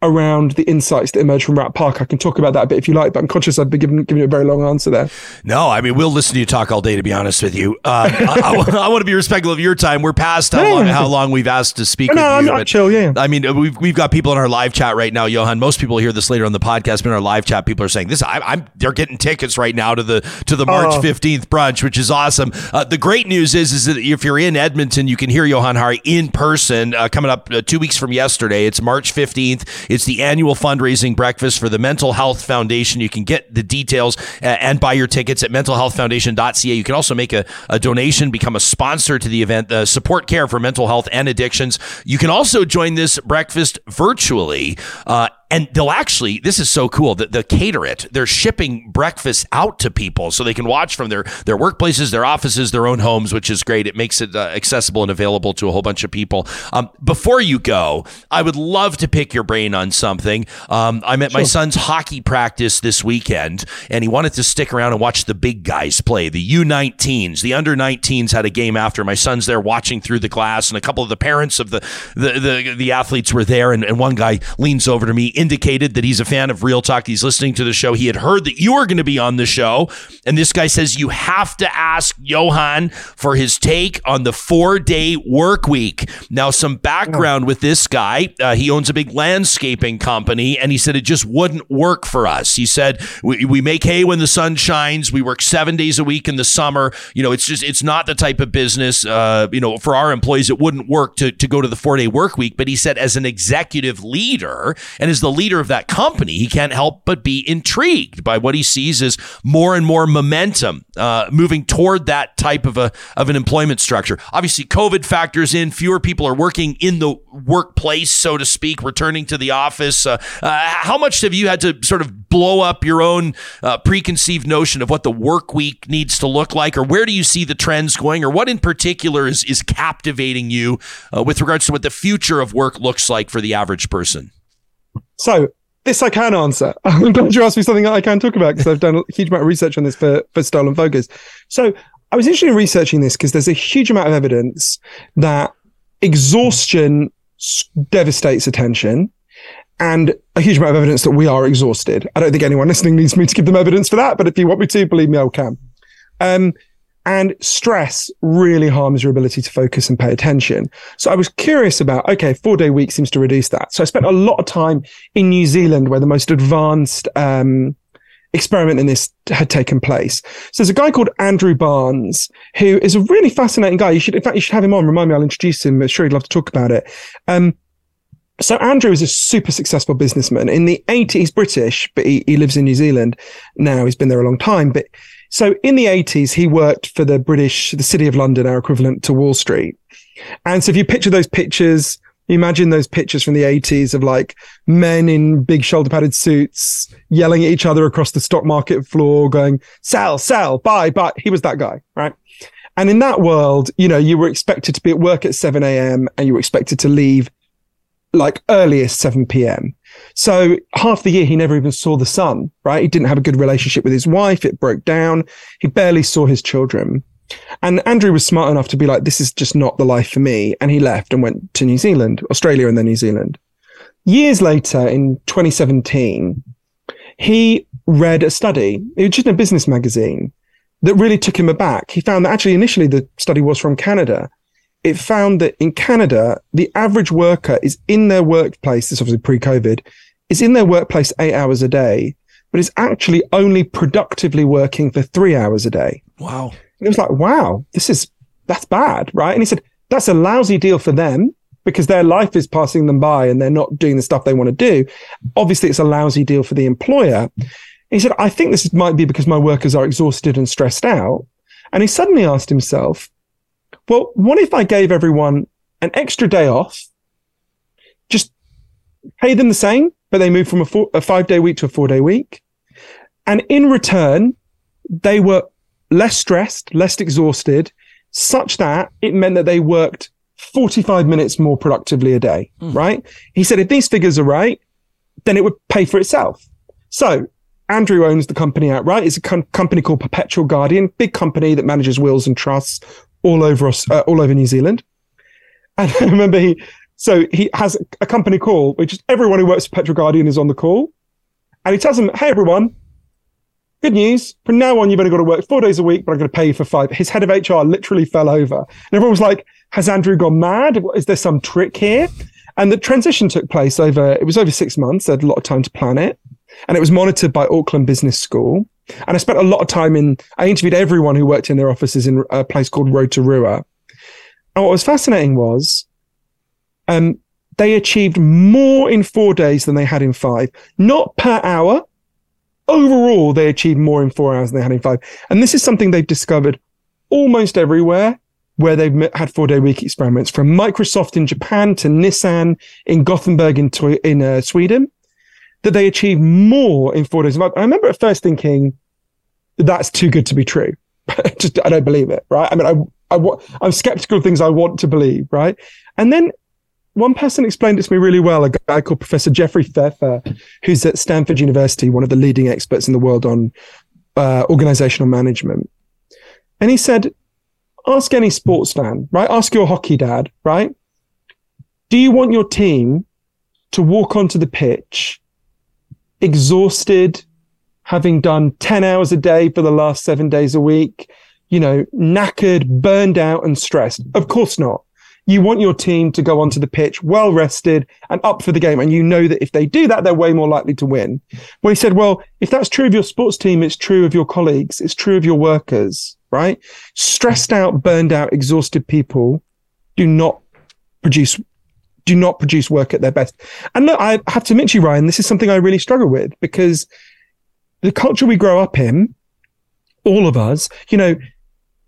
around the insights that emerge from Rat Park. I can talk about that a bit if you like, but I'm conscious I've been giving, giving you a very long answer there. No, I mean, we'll listen to you talk all day, to be honest with you. Um, I, I, I want to be respectful of your time. We're past how, long, how long we've asked to speak no, with I'm you. not chill, yeah. I mean, we've, we've got people in our live chat right now, Johann. Most people hear this later on the podcast, but in our live chat, people are saying this. I, am they're getting tickets right now to the to the March Oh. 15th brunch, which is awesome. Uh, the great news is, is that if you're in Edmonton, you can hear Johann Hari in person uh, coming up uh, two weeks from yesterday. It's March 15th. It's the annual fundraising breakfast for the Mental Health Foundation. You can get the details uh, and buy your tickets at mentalhealthfoundation.ca. You can also make a, a donation, become a sponsor to the event, uh, support care for mental health and addictions. You can also join this breakfast virtually. Uh, and they'll actually this is so cool that they cater it. They're shipping breakfast out to people so they can watch from their their workplaces their offices their own homes which is great. It makes it uh, accessible and available to a whole bunch of people. Um, before you go i would love to pick your brain on something. Um, i'm at my son's hockey practice this weekend and he wanted to stick around and watch the big guys play the u19s the under 19s had a game after. My son's there watching through the glass and a couple of the parents of the the the, the athletes were there and, and one guy leans over to me indicated that he's a fan of real talk. He's listening to the show. He had heard that you were going to be on the show. And this guy says you have to ask Johann for his take on the four day work week. Now some background with this guy uh, he owns a big landscaping company and he said it just wouldn't work for us. He said we, we make hay when the sun shines. We work seven days a week in the summer. You know it's just it's not the type of business uh, you know for our employees it wouldn't work to, to go to the four day work week. But he said as an executive leader and as the leader of that company. He can't help but be intrigued by what he sees as more and more momentum uh, moving toward that type of a of an employment structure. Obviously covid factors in. Fewer people are working in the workplace so to speak returning to the office. Uh, uh, how much have you had to sort of blow up your own uh, preconceived notion of what the work week needs to look like? Or where do you see the trends going? Or what in particular is is captivating you uh, with regards to what the future of work looks like for the average person So this I can answer. I'm glad you asked me something that I can talk about because I've done a huge amount of research on this for, for Stolen Focus. So I was interested in researching this because there's a huge amount of evidence that exhaustion devastates attention and a huge amount of evidence that we are exhausted. I don't think anyone listening needs me to give them evidence for that, but if you want me to, believe me, I can. Um, and stress really harms your ability to focus and pay attention. So I was curious about, okay, four day week seems to reduce that. So I spent a lot of time in New Zealand where the most advanced, um, experiment in this had taken place. So there's a guy called Andrew Barnes who is a really fascinating guy. You should, in fact, you should have him on. Remind me, I'll introduce him. I'm sure he'd love to talk about it. Um, so Andrew is a super successful businessman. In the 80s, he's British, but he, he lives in New Zealand now. He's been there a long time. But so in the 80s, he worked for the British, the City of London, our equivalent to Wall Street. And so if you picture those pictures, imagine those pictures from the 80s of like men in big shoulder padded suits yelling at each other across the stock market floor, going, sell, sell, buy, buy. He was that guy, right? And in that world, you know, you were expected to be at work at 7 a.m. and you were expected to leave like earliest 7 p.m. So half the year he never even saw the sun, right? He didn't have a good relationship with his wife. It broke down. He barely saw his children. And Andrew was smart enough to be like, this is just not the life for me. And he left and went to New Zealand, Australia, and then New Zealand. Years later, in 2017, he read a study, it was just in a business magazine that really took him aback. He found that actually initially the study was from Canada. It found that in Canada, the average worker is in their workplace, this is obviously pre-COVID, is in their workplace eight hours a day, but is actually only productively working for three hours a day. wow And it was like, wow, this is, that's bad, right? And he said, that's a lousy deal for them because their life is passing them by and they're not doing the stuff they want to do. Obviously, it's a lousy deal for the employer. He said, I think this might be because my workers are exhausted and stressed out. And he suddenly asked himself, well, what if I gave everyone an extra day off, just pay them the same, but they move from a, four, a five day week to a four day week? And in return, they were less stressed, less exhausted, such that it meant that they worked 45 minutes more productively a day, hmm. right? He said, if these figures are right, then it would pay for itself. So Andrew owns the company outright. It's a com- company called Perpetual Guardian, big company that manages wills and trusts all over us, uh, all over New Zealand. And I remember he, So he has a company call, which is everyone who works for Perpetual Guardian is on the call. And he tells them, hey, everyone, good news. From now on, you've only got to work four days a week, but I'm going to pay you for five. His head of HR literally fell over. And everyone was like, has Andrew gone mad? Is there some trick here? And the transition took place over, it was over six months. They had a lot of time to plan it. And it was monitored by Auckland Business School. And I spent a lot of time in, I interviewed everyone who worked in their offices in a place called Rotorua. And what was fascinating was, um, they achieved more in four days than they had in five, not per hour. Overall, they achieved more in four hours than they had in five. And this is something they've discovered almost everywhere where they've had four day week experiments from Microsoft in Japan to Nissan in Gothenburg in, in uh, Sweden, that they achieve more in four days. I remember at first thinking that's too good to be true. Just, I don't believe it, right? I mean, I, I, I'm skeptical of things I want to believe, right? And then one person explained it to me really well, a guy called Professor Jeffrey Pfeffer, who's at Stanford University, one of the leading experts in the world on uh, organizational management. And he said, ask any sports fan, right? Ask your hockey dad, right? Do you want your team to walk onto the pitch exhausted, having done 10 hours a day for the last seven days a week, you know, knackered, burned out and stressed? Of course not. You want your team to go onto the pitch well rested and up for the game. And you know that if they do that, they're way more likely to win. Well, he said, well, if that's true of your sports team, it's true of your colleagues. It's true of your workers, right? Stressed out, burned out, exhausted people do not produce do not produce work at their best. And look, I have to admit to you, Ryan, this is something I really struggle with because the culture we grow up in, all of us, you know,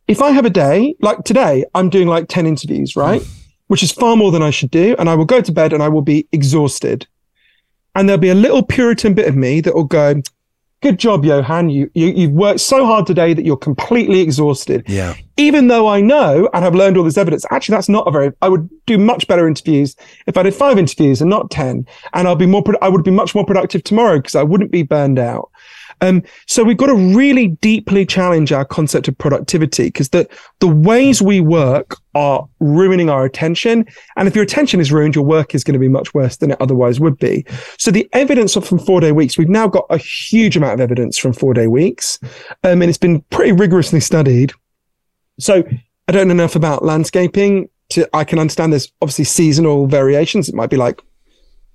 if I have a day like today, I'm doing like 10 interviews, right? Mm. Which is far more than I should do. And I will go to bed and I will be exhausted. And there'll be a little Puritan bit of me that will go, good job, Johann. You, you, you've worked so hard today that you're completely exhausted. Yeah. Even though I know and have learned all this evidence, actually, that's not a very, I would do much better interviews if I did five interviews and not 10. And I'll be more, I would be much more productive tomorrow because I wouldn't be burned out. Um, so we've got to really deeply challenge our concept of productivity because the, the ways we work are ruining our attention. And if your attention is ruined, your work is going to be much worse than it otherwise would be. So the evidence from four day weeks, we've now got a huge amount of evidence from four day weeks. Um, and it's been pretty rigorously studied. So I don't know enough about landscaping to, I can understand there's obviously seasonal variations. It might be like,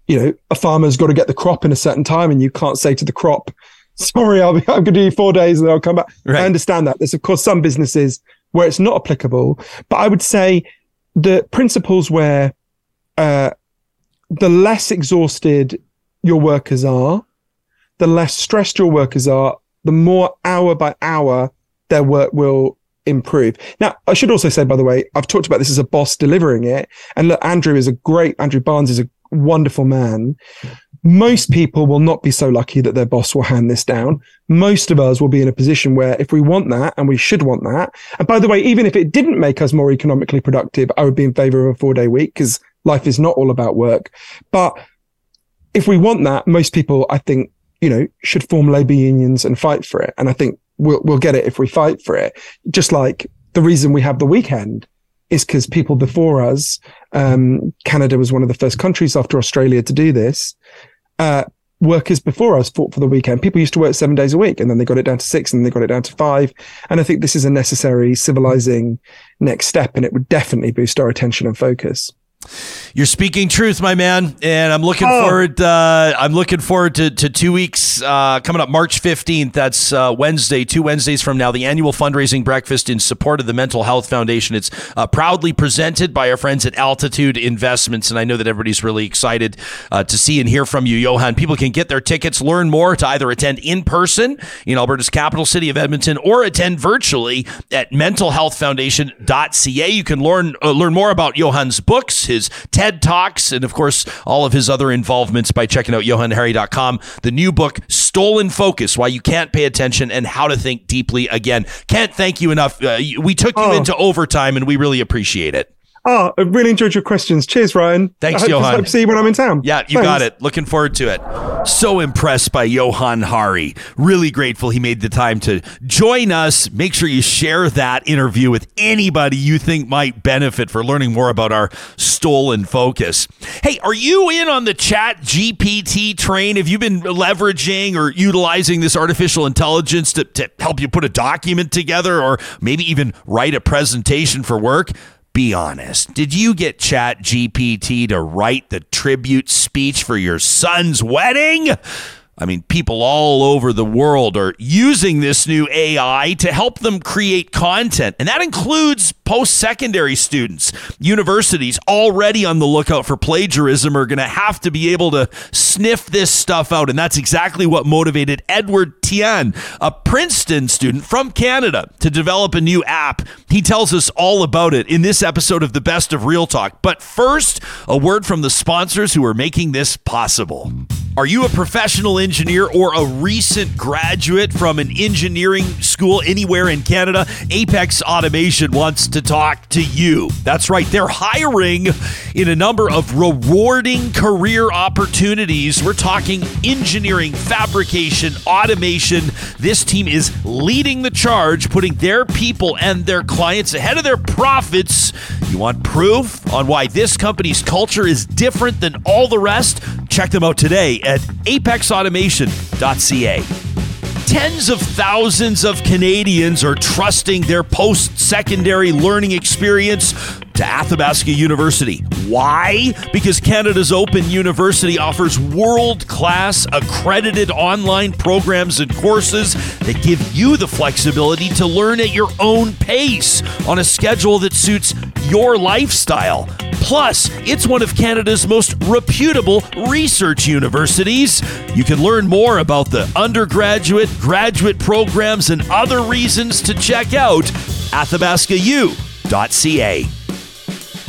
you know, a farmer's got to get the crop in a certain time and you can't say to the crop, sorry, I'll be, I'm going to do four days and then I'll come back. Right. I understand that. There's of course some businesses where it's not applicable, but I would say the principles where, uh, the less exhausted your workers are, the less stressed your workers are, the more hour by hour their work will improve. Now, I should also say, by the way, I've talked about this as a boss delivering it. And look, Andrew is a great, Andrew Barnes is a wonderful man. Most people will not be so lucky that their boss will hand this down. Most of us will be in a position where if we want that and we should want that. And by the way, even if it didn't make us more economically productive, I would be in favor of a four day week because life is not all about work. But if we want that, most people, I think, you know, should form labor unions and fight for it. And I think we'll, we'll get it if we fight for it. Just like the reason we have the weekend is because people before us, um, Canada was one of the first countries after Australia to do this uh, workers before us fought for the weekend. People used to work seven days a week and then they got it down to six and they got it down to five. And I think this is a necessary civilizing next step and it would definitely boost our attention and focus. You're speaking truth, my man, and I'm looking oh. forward. Uh, I'm looking forward to, to two weeks uh, coming up, March 15th. That's uh, Wednesday, two Wednesdays from now. The annual fundraising breakfast in support of the Mental Health Foundation. It's uh, proudly presented by our friends at Altitude Investments, and I know that everybody's really excited uh, to see and hear from you, Johann. People can get their tickets, learn more to either attend in person in Alberta's capital city of Edmonton, or attend virtually at mentalhealthfoundation.ca. You can learn uh, learn more about Johann's books his TED Talks, and of course, all of his other involvements by checking out johannhari.com. The new book, Stolen Focus Why You Can't Pay Attention and How to Think Deeply Again. Can't thank you enough. Uh, we took you oh. into overtime, and we really appreciate it. Oh, I really enjoyed your questions. Cheers, Ryan. Thanks, I hope, Johann. Hope to see you when I'm in town. Yeah, you Thanks. got it. Looking forward to it. So impressed by Johann Hari. Really grateful he made the time to join us. Make sure you share that interview with anybody you think might benefit for learning more about our stolen focus. Hey, are you in on the chat GPT train? Have you been leveraging or utilizing this artificial intelligence to, to help you put a document together or maybe even write a presentation for work? Be honest. Did you get Chat GPT to write the tribute speech for your son's wedding? I mean, people all over the world are using this new AI to help them create content, and that includes post secondary students. Universities already on the lookout for plagiarism are going to have to be able to sniff this stuff out, and that's exactly what motivated Edward Tian, a Princeton student from Canada, to develop a new app. He tells us all about it in this episode of the Best of Real Talk. But first, a word from the sponsors who are making this possible. Are you a professional engineer or a recent graduate from an engineering school anywhere in Canada? Apex Automation wants to talk to you. That's right, they're hiring in a number of rewarding career opportunities. We're talking engineering, fabrication, automation. This team is leading the charge, putting their people and their clients ahead of their profits. You want proof on why this company's culture is different than all the rest? Check them out today at apexautomation.ca. Tens of thousands of Canadians are trusting their post secondary learning experience to Athabasca University. Why? Because Canada's Open University offers world class accredited online programs and courses that give you the flexibility to learn at your own pace on a schedule that suits your lifestyle. Plus, it's one of Canada's most reputable research universities. You can learn more about the undergraduate, graduate programs, and other reasons to check out athabascau.ca.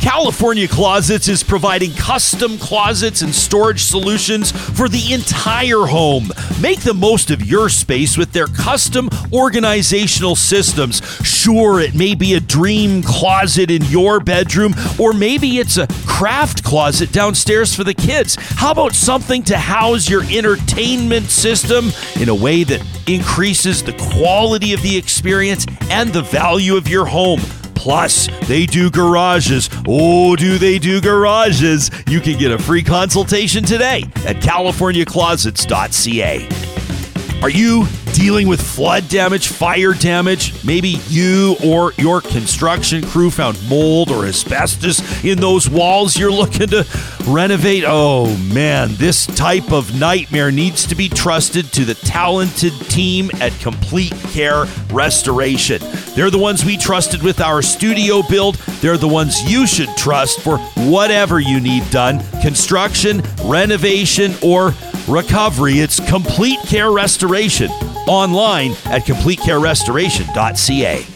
California Closets is providing custom closets and storage solutions for the entire home. Make the most of your space with their custom organizational systems. Sure, it may be a dream closet in your bedroom, or maybe it's a craft closet downstairs for the kids. How about something to house your entertainment system in a way that increases the quality of the experience and the value of your home? Plus, they do garages. Oh, do they do garages? You can get a free consultation today at californiaclosets.ca. Are you dealing with flood damage, fire damage? Maybe you or your construction crew found mold or asbestos in those walls you're looking to renovate. Oh man, this type of nightmare needs to be trusted to the talented team at Complete Care Restoration. They're the ones we trusted with our studio build. They're the ones you should trust for whatever you need done construction, renovation, or recovery. It's Complete Care Restoration online at completecarerestoration.ca.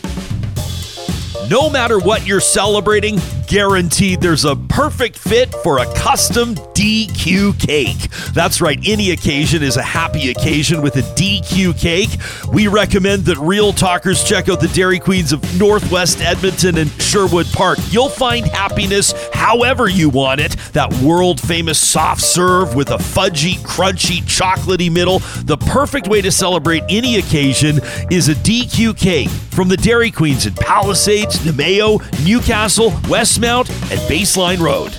No matter what you're celebrating, guaranteed there's a perfect fit for a custom DQ cake. That's right, any occasion is a happy occasion with a DQ cake. We recommend that real talkers check out the Dairy Queens of Northwest Edmonton and Sherwood Park. You'll find happiness however you want it. That world famous soft serve with a fudgy, crunchy, chocolatey middle. The perfect way to celebrate any occasion is a DQ cake from the Dairy Queens in Palisades, Namao, Newcastle, Westmount, and Baseline Road.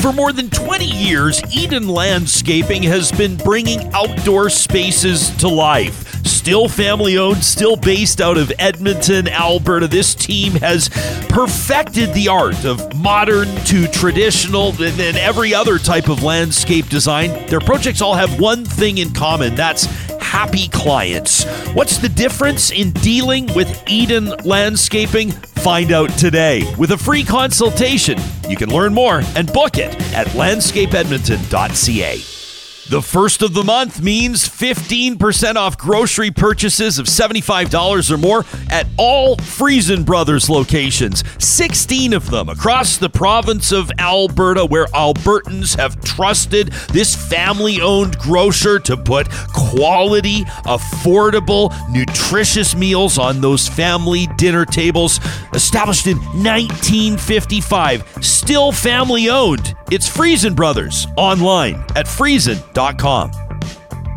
For more than 20 years, Eden Landscaping has been bringing outdoor spaces to life. Still family owned, still based out of Edmonton, Alberta, this team has perfected the art of modern to traditional and every other type of landscape design. Their projects all have one thing in common that's happy clients. What's the difference in dealing with Eden Landscaping? Find out today with a free consultation. You can learn more and book it at landscapeedmonton.ca. The first of the month means 15% off grocery purchases of $75 or more at all Freson Brothers locations. 16 of them across the province of Alberta, where Albertans have trusted this family owned grocer to put quality, affordable, nutritious meals on those family dinner tables. Established in 1955, still family owned. It's Freson Brothers online at friesen.com.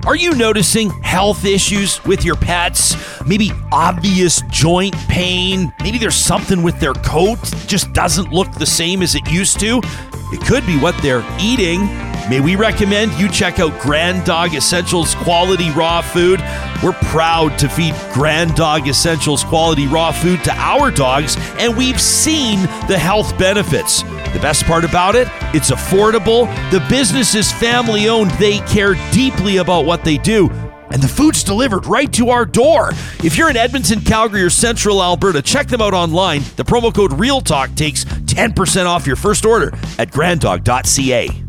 Are you noticing health issues with your pets? Maybe obvious joint pain? Maybe there's something with their coat just doesn't look the same as it used to? It could be what they're eating. May we recommend you check out Grand Dog Essentials quality raw food? We're proud to feed Grand Dog Essentials quality raw food to our dogs, and we've seen the health benefits. The best part about it, it's affordable. The business is family owned. They care deeply about what they do. And the food's delivered right to our door. If you're in Edmonton, Calgary, or Central Alberta, check them out online. The promo code REALTALK takes 10% off your first order at granddog.ca.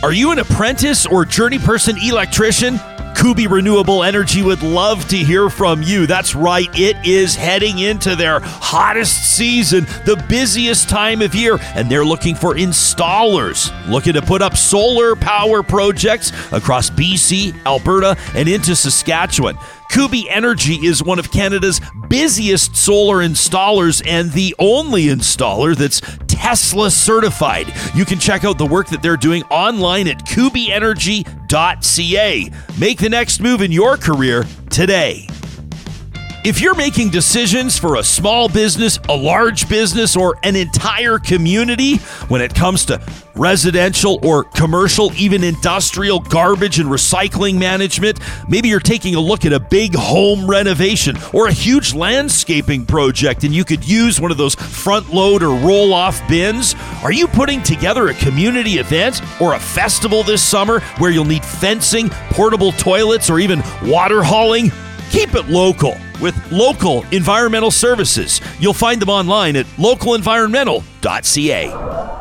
Are you an apprentice or journey person electrician? Kuby Renewable Energy would love to hear from you. That's right, it is heading into their hottest season, the busiest time of year, and they're looking for installers looking to put up solar power projects across BC, Alberta, and into Saskatchewan. Kuby Energy is one of Canada's busiest solar installers and the only installer that's Tesla certified. You can check out the work that they're doing online at kubyenergy.ca. Make the next move in your career today. If you're making decisions for a small business, a large business, or an entire community when it comes to residential or commercial, even industrial garbage and recycling management, maybe you're taking a look at a big home renovation or a huge landscaping project and you could use one of those front load or roll off bins. Are you putting together a community event or a festival this summer where you'll need fencing, portable toilets, or even water hauling? Keep it local with local environmental services. You'll find them online at localenvironmental.ca.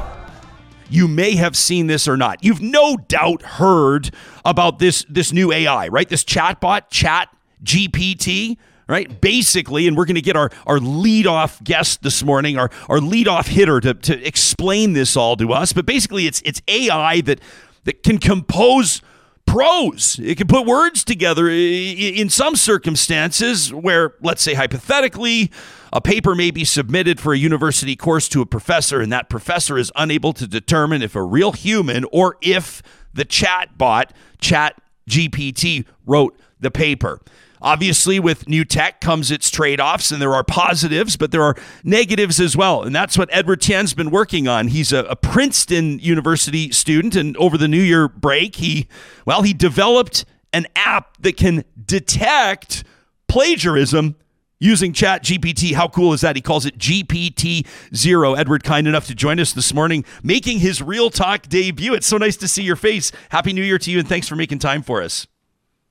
You may have seen this or not. You've no doubt heard about this this new AI, right? This chatbot, Chat GPT, right? Basically, and we're going to get our, our lead off guest this morning, our, our lead off hitter to, to explain this all to us. But basically, it's it's AI that that can compose prose. It can put words together in some circumstances where, let's say, hypothetically, a paper may be submitted for a university course to a professor, and that professor is unable to determine if a real human or if the chat bot, Chat GPT, wrote the paper. Obviously, with new tech comes its trade offs, and there are positives, but there are negatives as well. And that's what Edward Tian's been working on. He's a, a, Princeton University student, and over the New Year break, he, well, he developed an app that can detect plagiarism using Chat GPT. How cool is that? He calls it GPT Zero. Edward, kind enough to join us this morning, making his Real Talk debut. It's so nice to see your face. Happy New Year to you, and thanks for making time for us.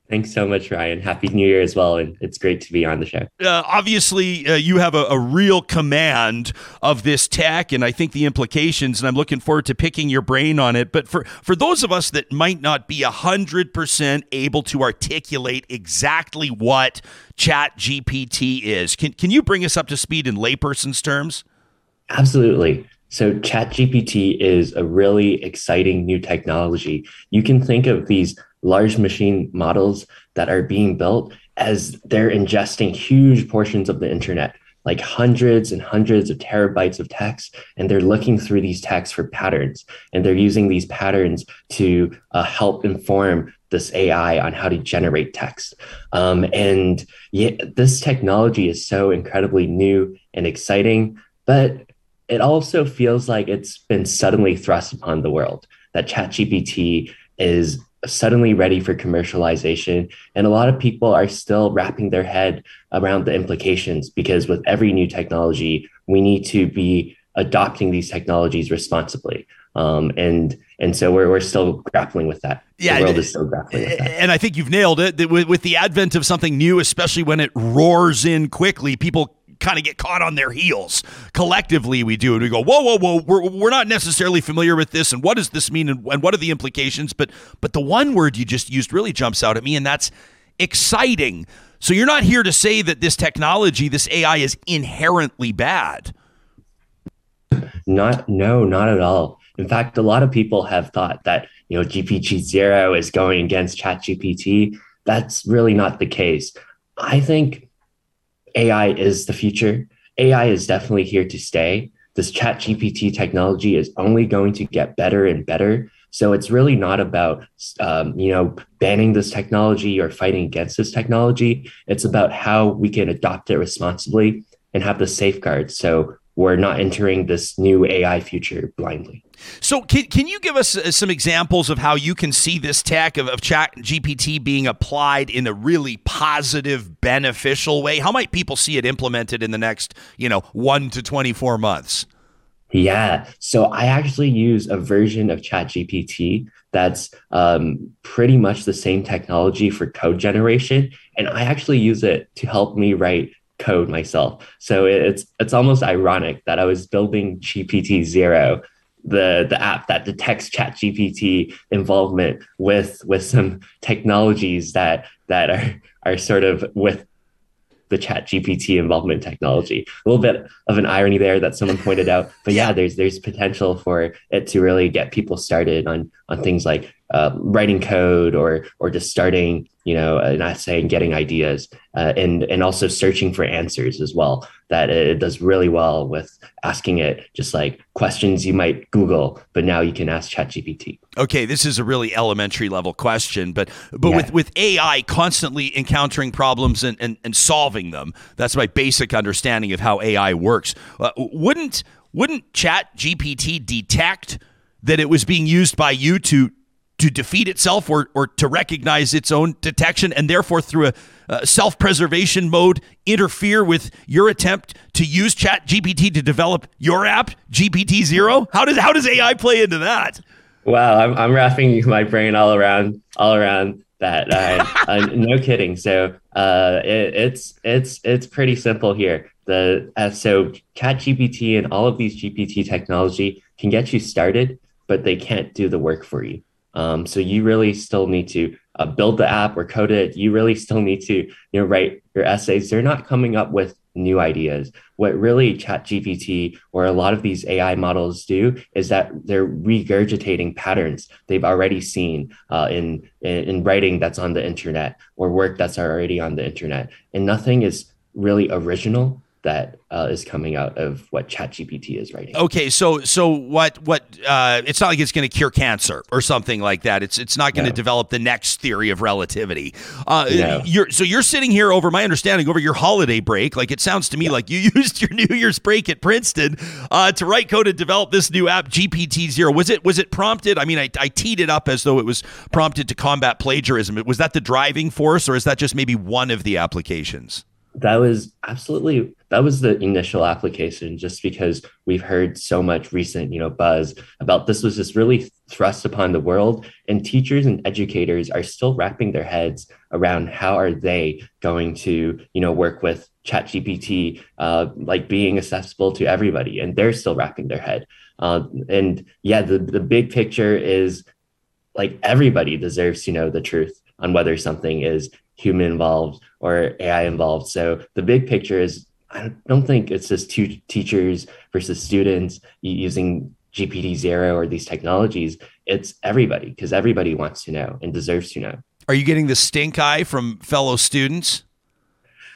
Thanks so much, Ryan. Happy New Year as well. And it's great to be on the show. Uh, obviously, uh, you have a, a, real command of this tech, and I think the implications, and I'm looking forward to picking your brain on it. But for, for those of us that might not be 100% able to articulate exactly what Chat GPT is, can, can you bring us up to speed in layperson's terms? Absolutely. So, ChatGPT is a really exciting new technology. You can think of these large machine models that are being built as they're ingesting huge portions of the internet, like hundreds and hundreds of terabytes of text, and they're looking through these texts for patterns. And they're using these patterns to uh, help inform this AI on how to generate text. Um, and yeah, this technology is so incredibly new and exciting, but it also feels like it's been suddenly thrust upon the world that ChatGPT is suddenly ready for commercialization. And a lot of people are still wrapping their head around the implications because with every new technology, we need to be adopting these technologies responsibly. Um, and and so we're, we're still grappling with that. Yeah, the world is still grappling with that. And I think you've nailed it. With, with the advent of something new, especially when it roars in quickly, people kind of get caught on their heels. Collectively, we do, and we go, whoa, whoa, whoa, we're, we're not necessarily familiar with this, and what does this mean, and, and what are the implications? But but the one word you just used really jumps out at me, and that's exciting. So you're not here to say that this technology, this AI, is inherently bad. Not, no, not at all. In fact, a lot of people have thought that you know GPT zero is going against ChatGPT. That's really not the case. I think AI is the future. AI is definitely here to stay. This ChatGPT technology is only going to get better and better. So it's really not about um, you know banning this technology or fighting against this technology. It's about how we can adopt it responsibly and have the safeguards. So we're not entering this new AI future blindly. So, can, can you give us uh, some examples of how you can see this tech of, of Chat GPT being applied in a really positive, beneficial way? How might people see it implemented in the next, you know, one to 24 months? Yeah. So I actually use a version of ChatGPT that's um, pretty much the same technology for code generation. And I actually use it to help me write code myself. So it's it's almost ironic that I was building GPT zero, the the app that detects ChatGPT involvement with with some technologies that that are are sort of with the chat gpt involvement technology a little bit of an irony there that someone pointed out but yeah there's there's potential for it to really get people started on on things like uh, writing code or or just starting you know an essay and getting ideas uh, and and also searching for answers as well that it does really well with asking it just like questions you might google but now you can ask ChatGPT. okay this is a really elementary level question but but yeah. with with ai constantly encountering problems and, and and solving them that's my basic understanding of how ai works uh, wouldn't wouldn't chat gpt detect that it was being used by you to to defeat itself or, or to recognize its own detection and therefore through a, self-preservation mode interfere with your attempt to use chat gpt to develop your app gpt-0 how does how does ai play into that? Wow i'm, I'm wrapping my brain all around all around that. Uh, uh, no kidding. So uh, it, it's it's it's pretty simple here. The uh, so chat gpt and all of these gpt technology can get you started but they can't do the work for you um, so you really still need to uh, build the app or code it. You really still need to you know write your essays. They're not coming up with new ideas. What really ChatGPT or a lot of these AI models do is that they're regurgitating patterns they've already seen uh, in, in in writing that's on the internet or work that's already on the internet, and nothing is really original that uh, is coming out of what ChatGPT is writing. Okay, so so what what uh, it's not like it's going to cure cancer or something like that. It's it's not going to no. develop the next theory of relativity. Uh, no. You're so you're sitting here over my understanding over your holiday break. Like it sounds to me yeah. like you used your New Year's break at Princeton uh, to write code and develop this new app GPT zero. Was it was it prompted? I mean, I, I teed it up as though it was prompted to combat plagiarism. Was that the driving force, or is that just maybe one of the applications? that was absolutely that was the initial application just because we've heard so much recent you know buzz about this was just really thrust upon the world and teachers and educators are still wrapping their heads around how are they going to you know work with chat gpt uh, like being accessible to everybody and they're still wrapping their head uh, and yeah the, the big picture is like everybody deserves to know the truth on whether something is human involved or AI involved. So the big picture is I don't think it's just two teachers versus students using GPT zero or these technologies. It's everybody because everybody wants to know and deserves to know. Are you getting the stink eye from fellow students?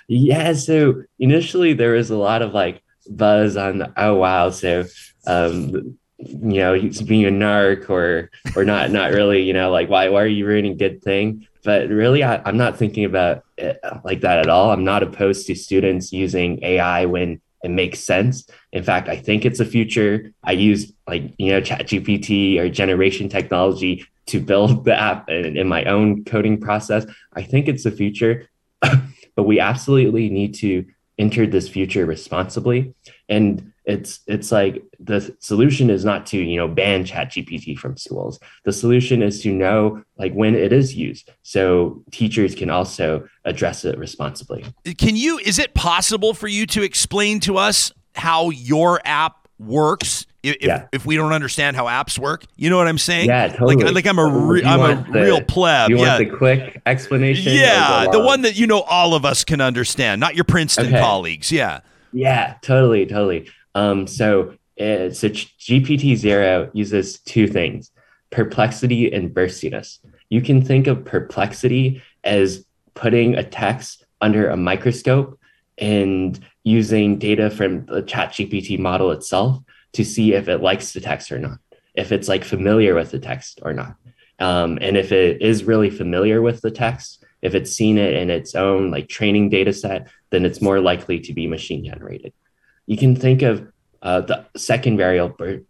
Yeah. So initially there was a lot of like buzz on, oh wow, so um, you know, being a narc or or not not really, you know, like why why are you ruining good thing? But really I, am not thinking about it uh, like that at all. I'm not opposed to students using ai when it makes sense. In fact i think it's a future. I use like you know chat gpt or generation technology to build the app in, in my own coding process. I think it's the future but we absolutely need to enter this future responsibly. And it's it's like the solution is not to you know ban chat gpt from schools. The solution is to know like when it is used so teachers can also address it responsibly. Can you is it possible for you to explain to us how your app works? If, yeah. if we don't understand how apps work you know what i'm saying? Yeah totally. like, like i'm a re- i'm a the, real pleb you yeah. want the quick explanation? Yeah the, the one that you know all of us can understand not your princeton okay. colleagues yeah. Yeah totally totally um, so uh, so GPT zero uses two things: perplexity and burstiness. You can think of perplexity as putting a text under a microscope and using data from the chat GPT model itself to see if it likes the text or not, if it's like familiar with the text or not. Um, and if it is really familiar with the text, if it's seen it in its own like training data set, then it's more likely to be machine generated you can think of uh, the second variable,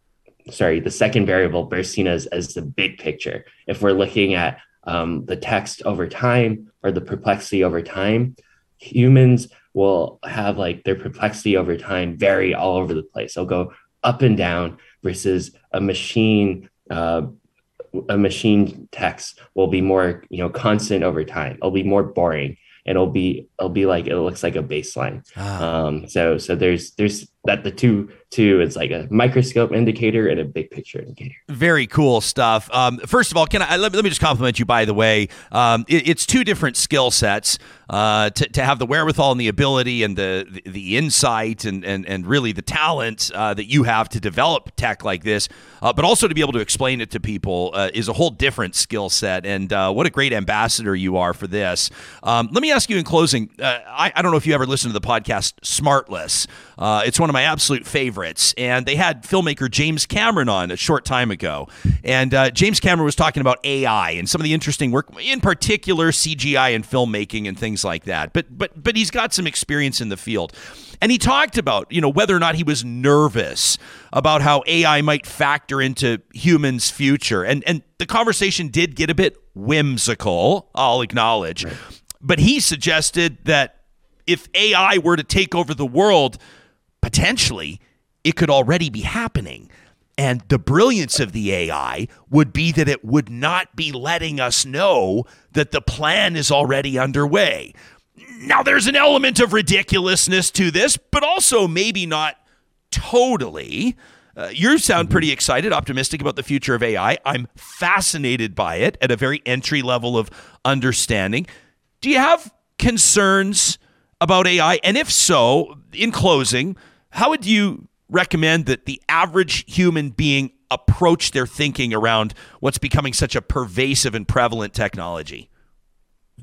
sorry, the second variable burstiness as the big picture. If we're looking at um, the text over time or the perplexity over time, humans will have like their perplexity over time vary all over the place. They'll go up and down versus a machine. Uh, a machine text will be more, you know, constant over time. It'll be more boring it'll be it'll be like it looks like a baseline. Ah. Um, so so there's there's that the two two it's like a microscope indicator and a big picture indicator. Very cool stuff. Um, first of all, can I let, let me just compliment you? By the way, um, it, it's two different skill sets. Uh, to, to have the wherewithal and the ability and the the, the insight and, and and really the talent uh, that you have to develop tech like this, uh, but also to be able to explain it to people uh, is a whole different skill set. And uh, what a great ambassador you are for this. Um, let me ask you in closing. Uh, I, I don't know if you ever listened to the podcast Smartless. it's one of my absolute favorites, and they had filmmaker James Cameron on a short time ago, and uh, James Cameron was talking about AI and some of the interesting work, in particular CGI and filmmaking and things things like that. But but but he's got some experience in the field. And he talked about, you know, whether or not he was nervous about how AI might factor into humans' future. And and the conversation did get a bit whimsical, I'll acknowledge. Right. But he suggested that if AI were to take over the world, potentially it could already be happening. And the brilliance of the AI would be that it would not be letting us know that the plan is already underway. Now, there's an element of ridiculousness to this, but also maybe not totally. Uh, you sound pretty excited, optimistic about the future of AI. I'm fascinated by it at a very entry level of understanding. Do you have concerns about AI? And if so, in closing, how would you recommend that the average human being approach their thinking around what's becoming such a pervasive and prevalent technology?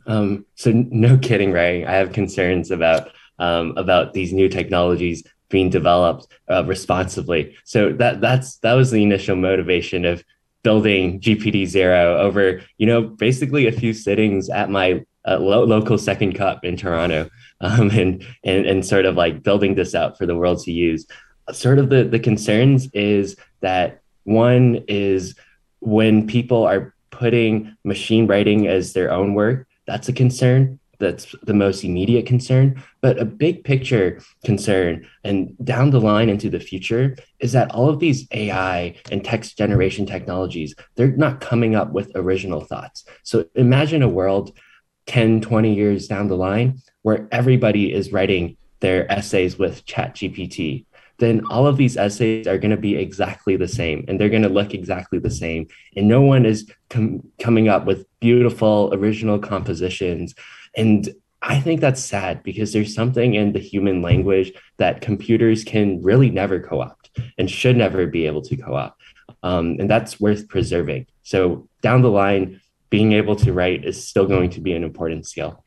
Um, so no kidding, Ray. I have concerns about um, about these new technologies being developed uh, responsibly. So that that's that was the initial motivation of building GPTZero over you know basically a few sittings at my uh, lo- local Second Cup in Toronto, um, and and and sort of like building this out for the world to use. Sort of the the concerns is that one is when people are putting machine writing as their own work that's a concern. That's the most immediate concern. But a big picture concern and down the line into the future is that all of these ai and text generation technologies they're not coming up with original thoughts. So imagine a world 10 20 years down the line where everybody is writing their essays with ChatGPT then all of these essays are going to be exactly the same and they're going to look exactly the same. And no one is com- coming up with beautiful original compositions. And I think that's sad because there's something in the human language that computers can really never co opt and should never be able to co opt. Um, and that's worth preserving. So down the line, being able to write is still going to be an important skill.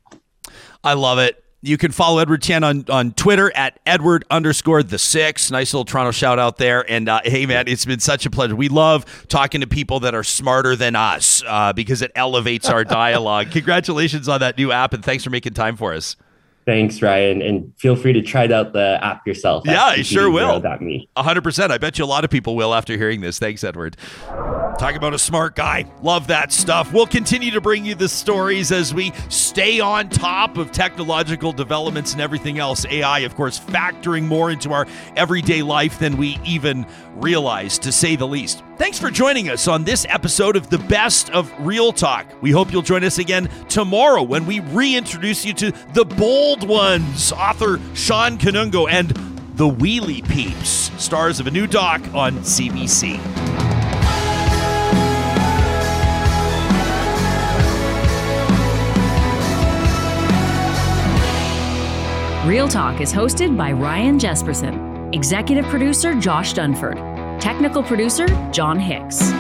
I love it. You can follow Edward Tian on, on Twitter at Edward underscore the six. Nice little Toronto shout out there. And uh, hey, man, it's been such a pleasure. We love talking to people that are smarter than us uh, because it elevates our dialogue. Congratulations on that new app, and thanks for making time for us. Thanks, Ryan. And feel free to try out the app yourself. Yeah, I sure will. Me. 100%. I bet you a lot of people will after hearing this. Thanks, Edward. Talk about a smart guy. Love that stuff. We'll continue to bring you the stories as we stay on top of technological developments and everything else. AI, of course, factoring more into our everyday life than we even realize, to say the least. Thanks for joining us on this episode of the Best of Real Talk. We hope you'll join us again tomorrow when we reintroduce you to the bold ones, author Sean Kanungo and the Wheelie Peeps, stars of a new doc on CBC. Real Talk is hosted by Ryan Jespersen, executive producer Josh Dunford, technical producer John Hicks,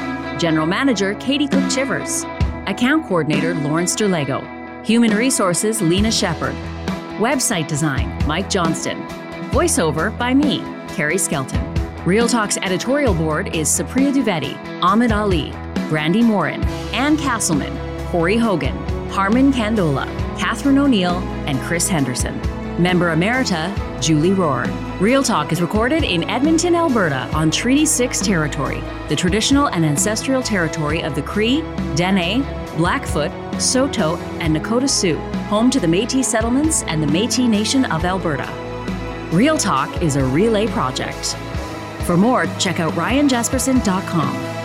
general manager Katie Cook Chivers, account coordinator Lawrence Derlego, human resources Lena Shepard, website design Mike Johnston, voiceover by me, Carrie Skelton. Real Talk's editorial board is Supriya Dwivedi, Ahmed Ali, Brandi Morin, Ann Castleman, Corey Hogan, Harmon Candola, Catherine O'Neill, and Chris Henderson. Member Emerita, Julie Rohr. Real Talk is recorded in Edmonton, Alberta on Treaty 6 territory, the traditional and ancestral territory of the Cree, Dene, Blackfoot, Saulteaux, and Nakota Sioux, home to the Metis settlements and the Metis Nation of Alberta. Real Talk is a relay project. For more, check out ryanjespersen.com.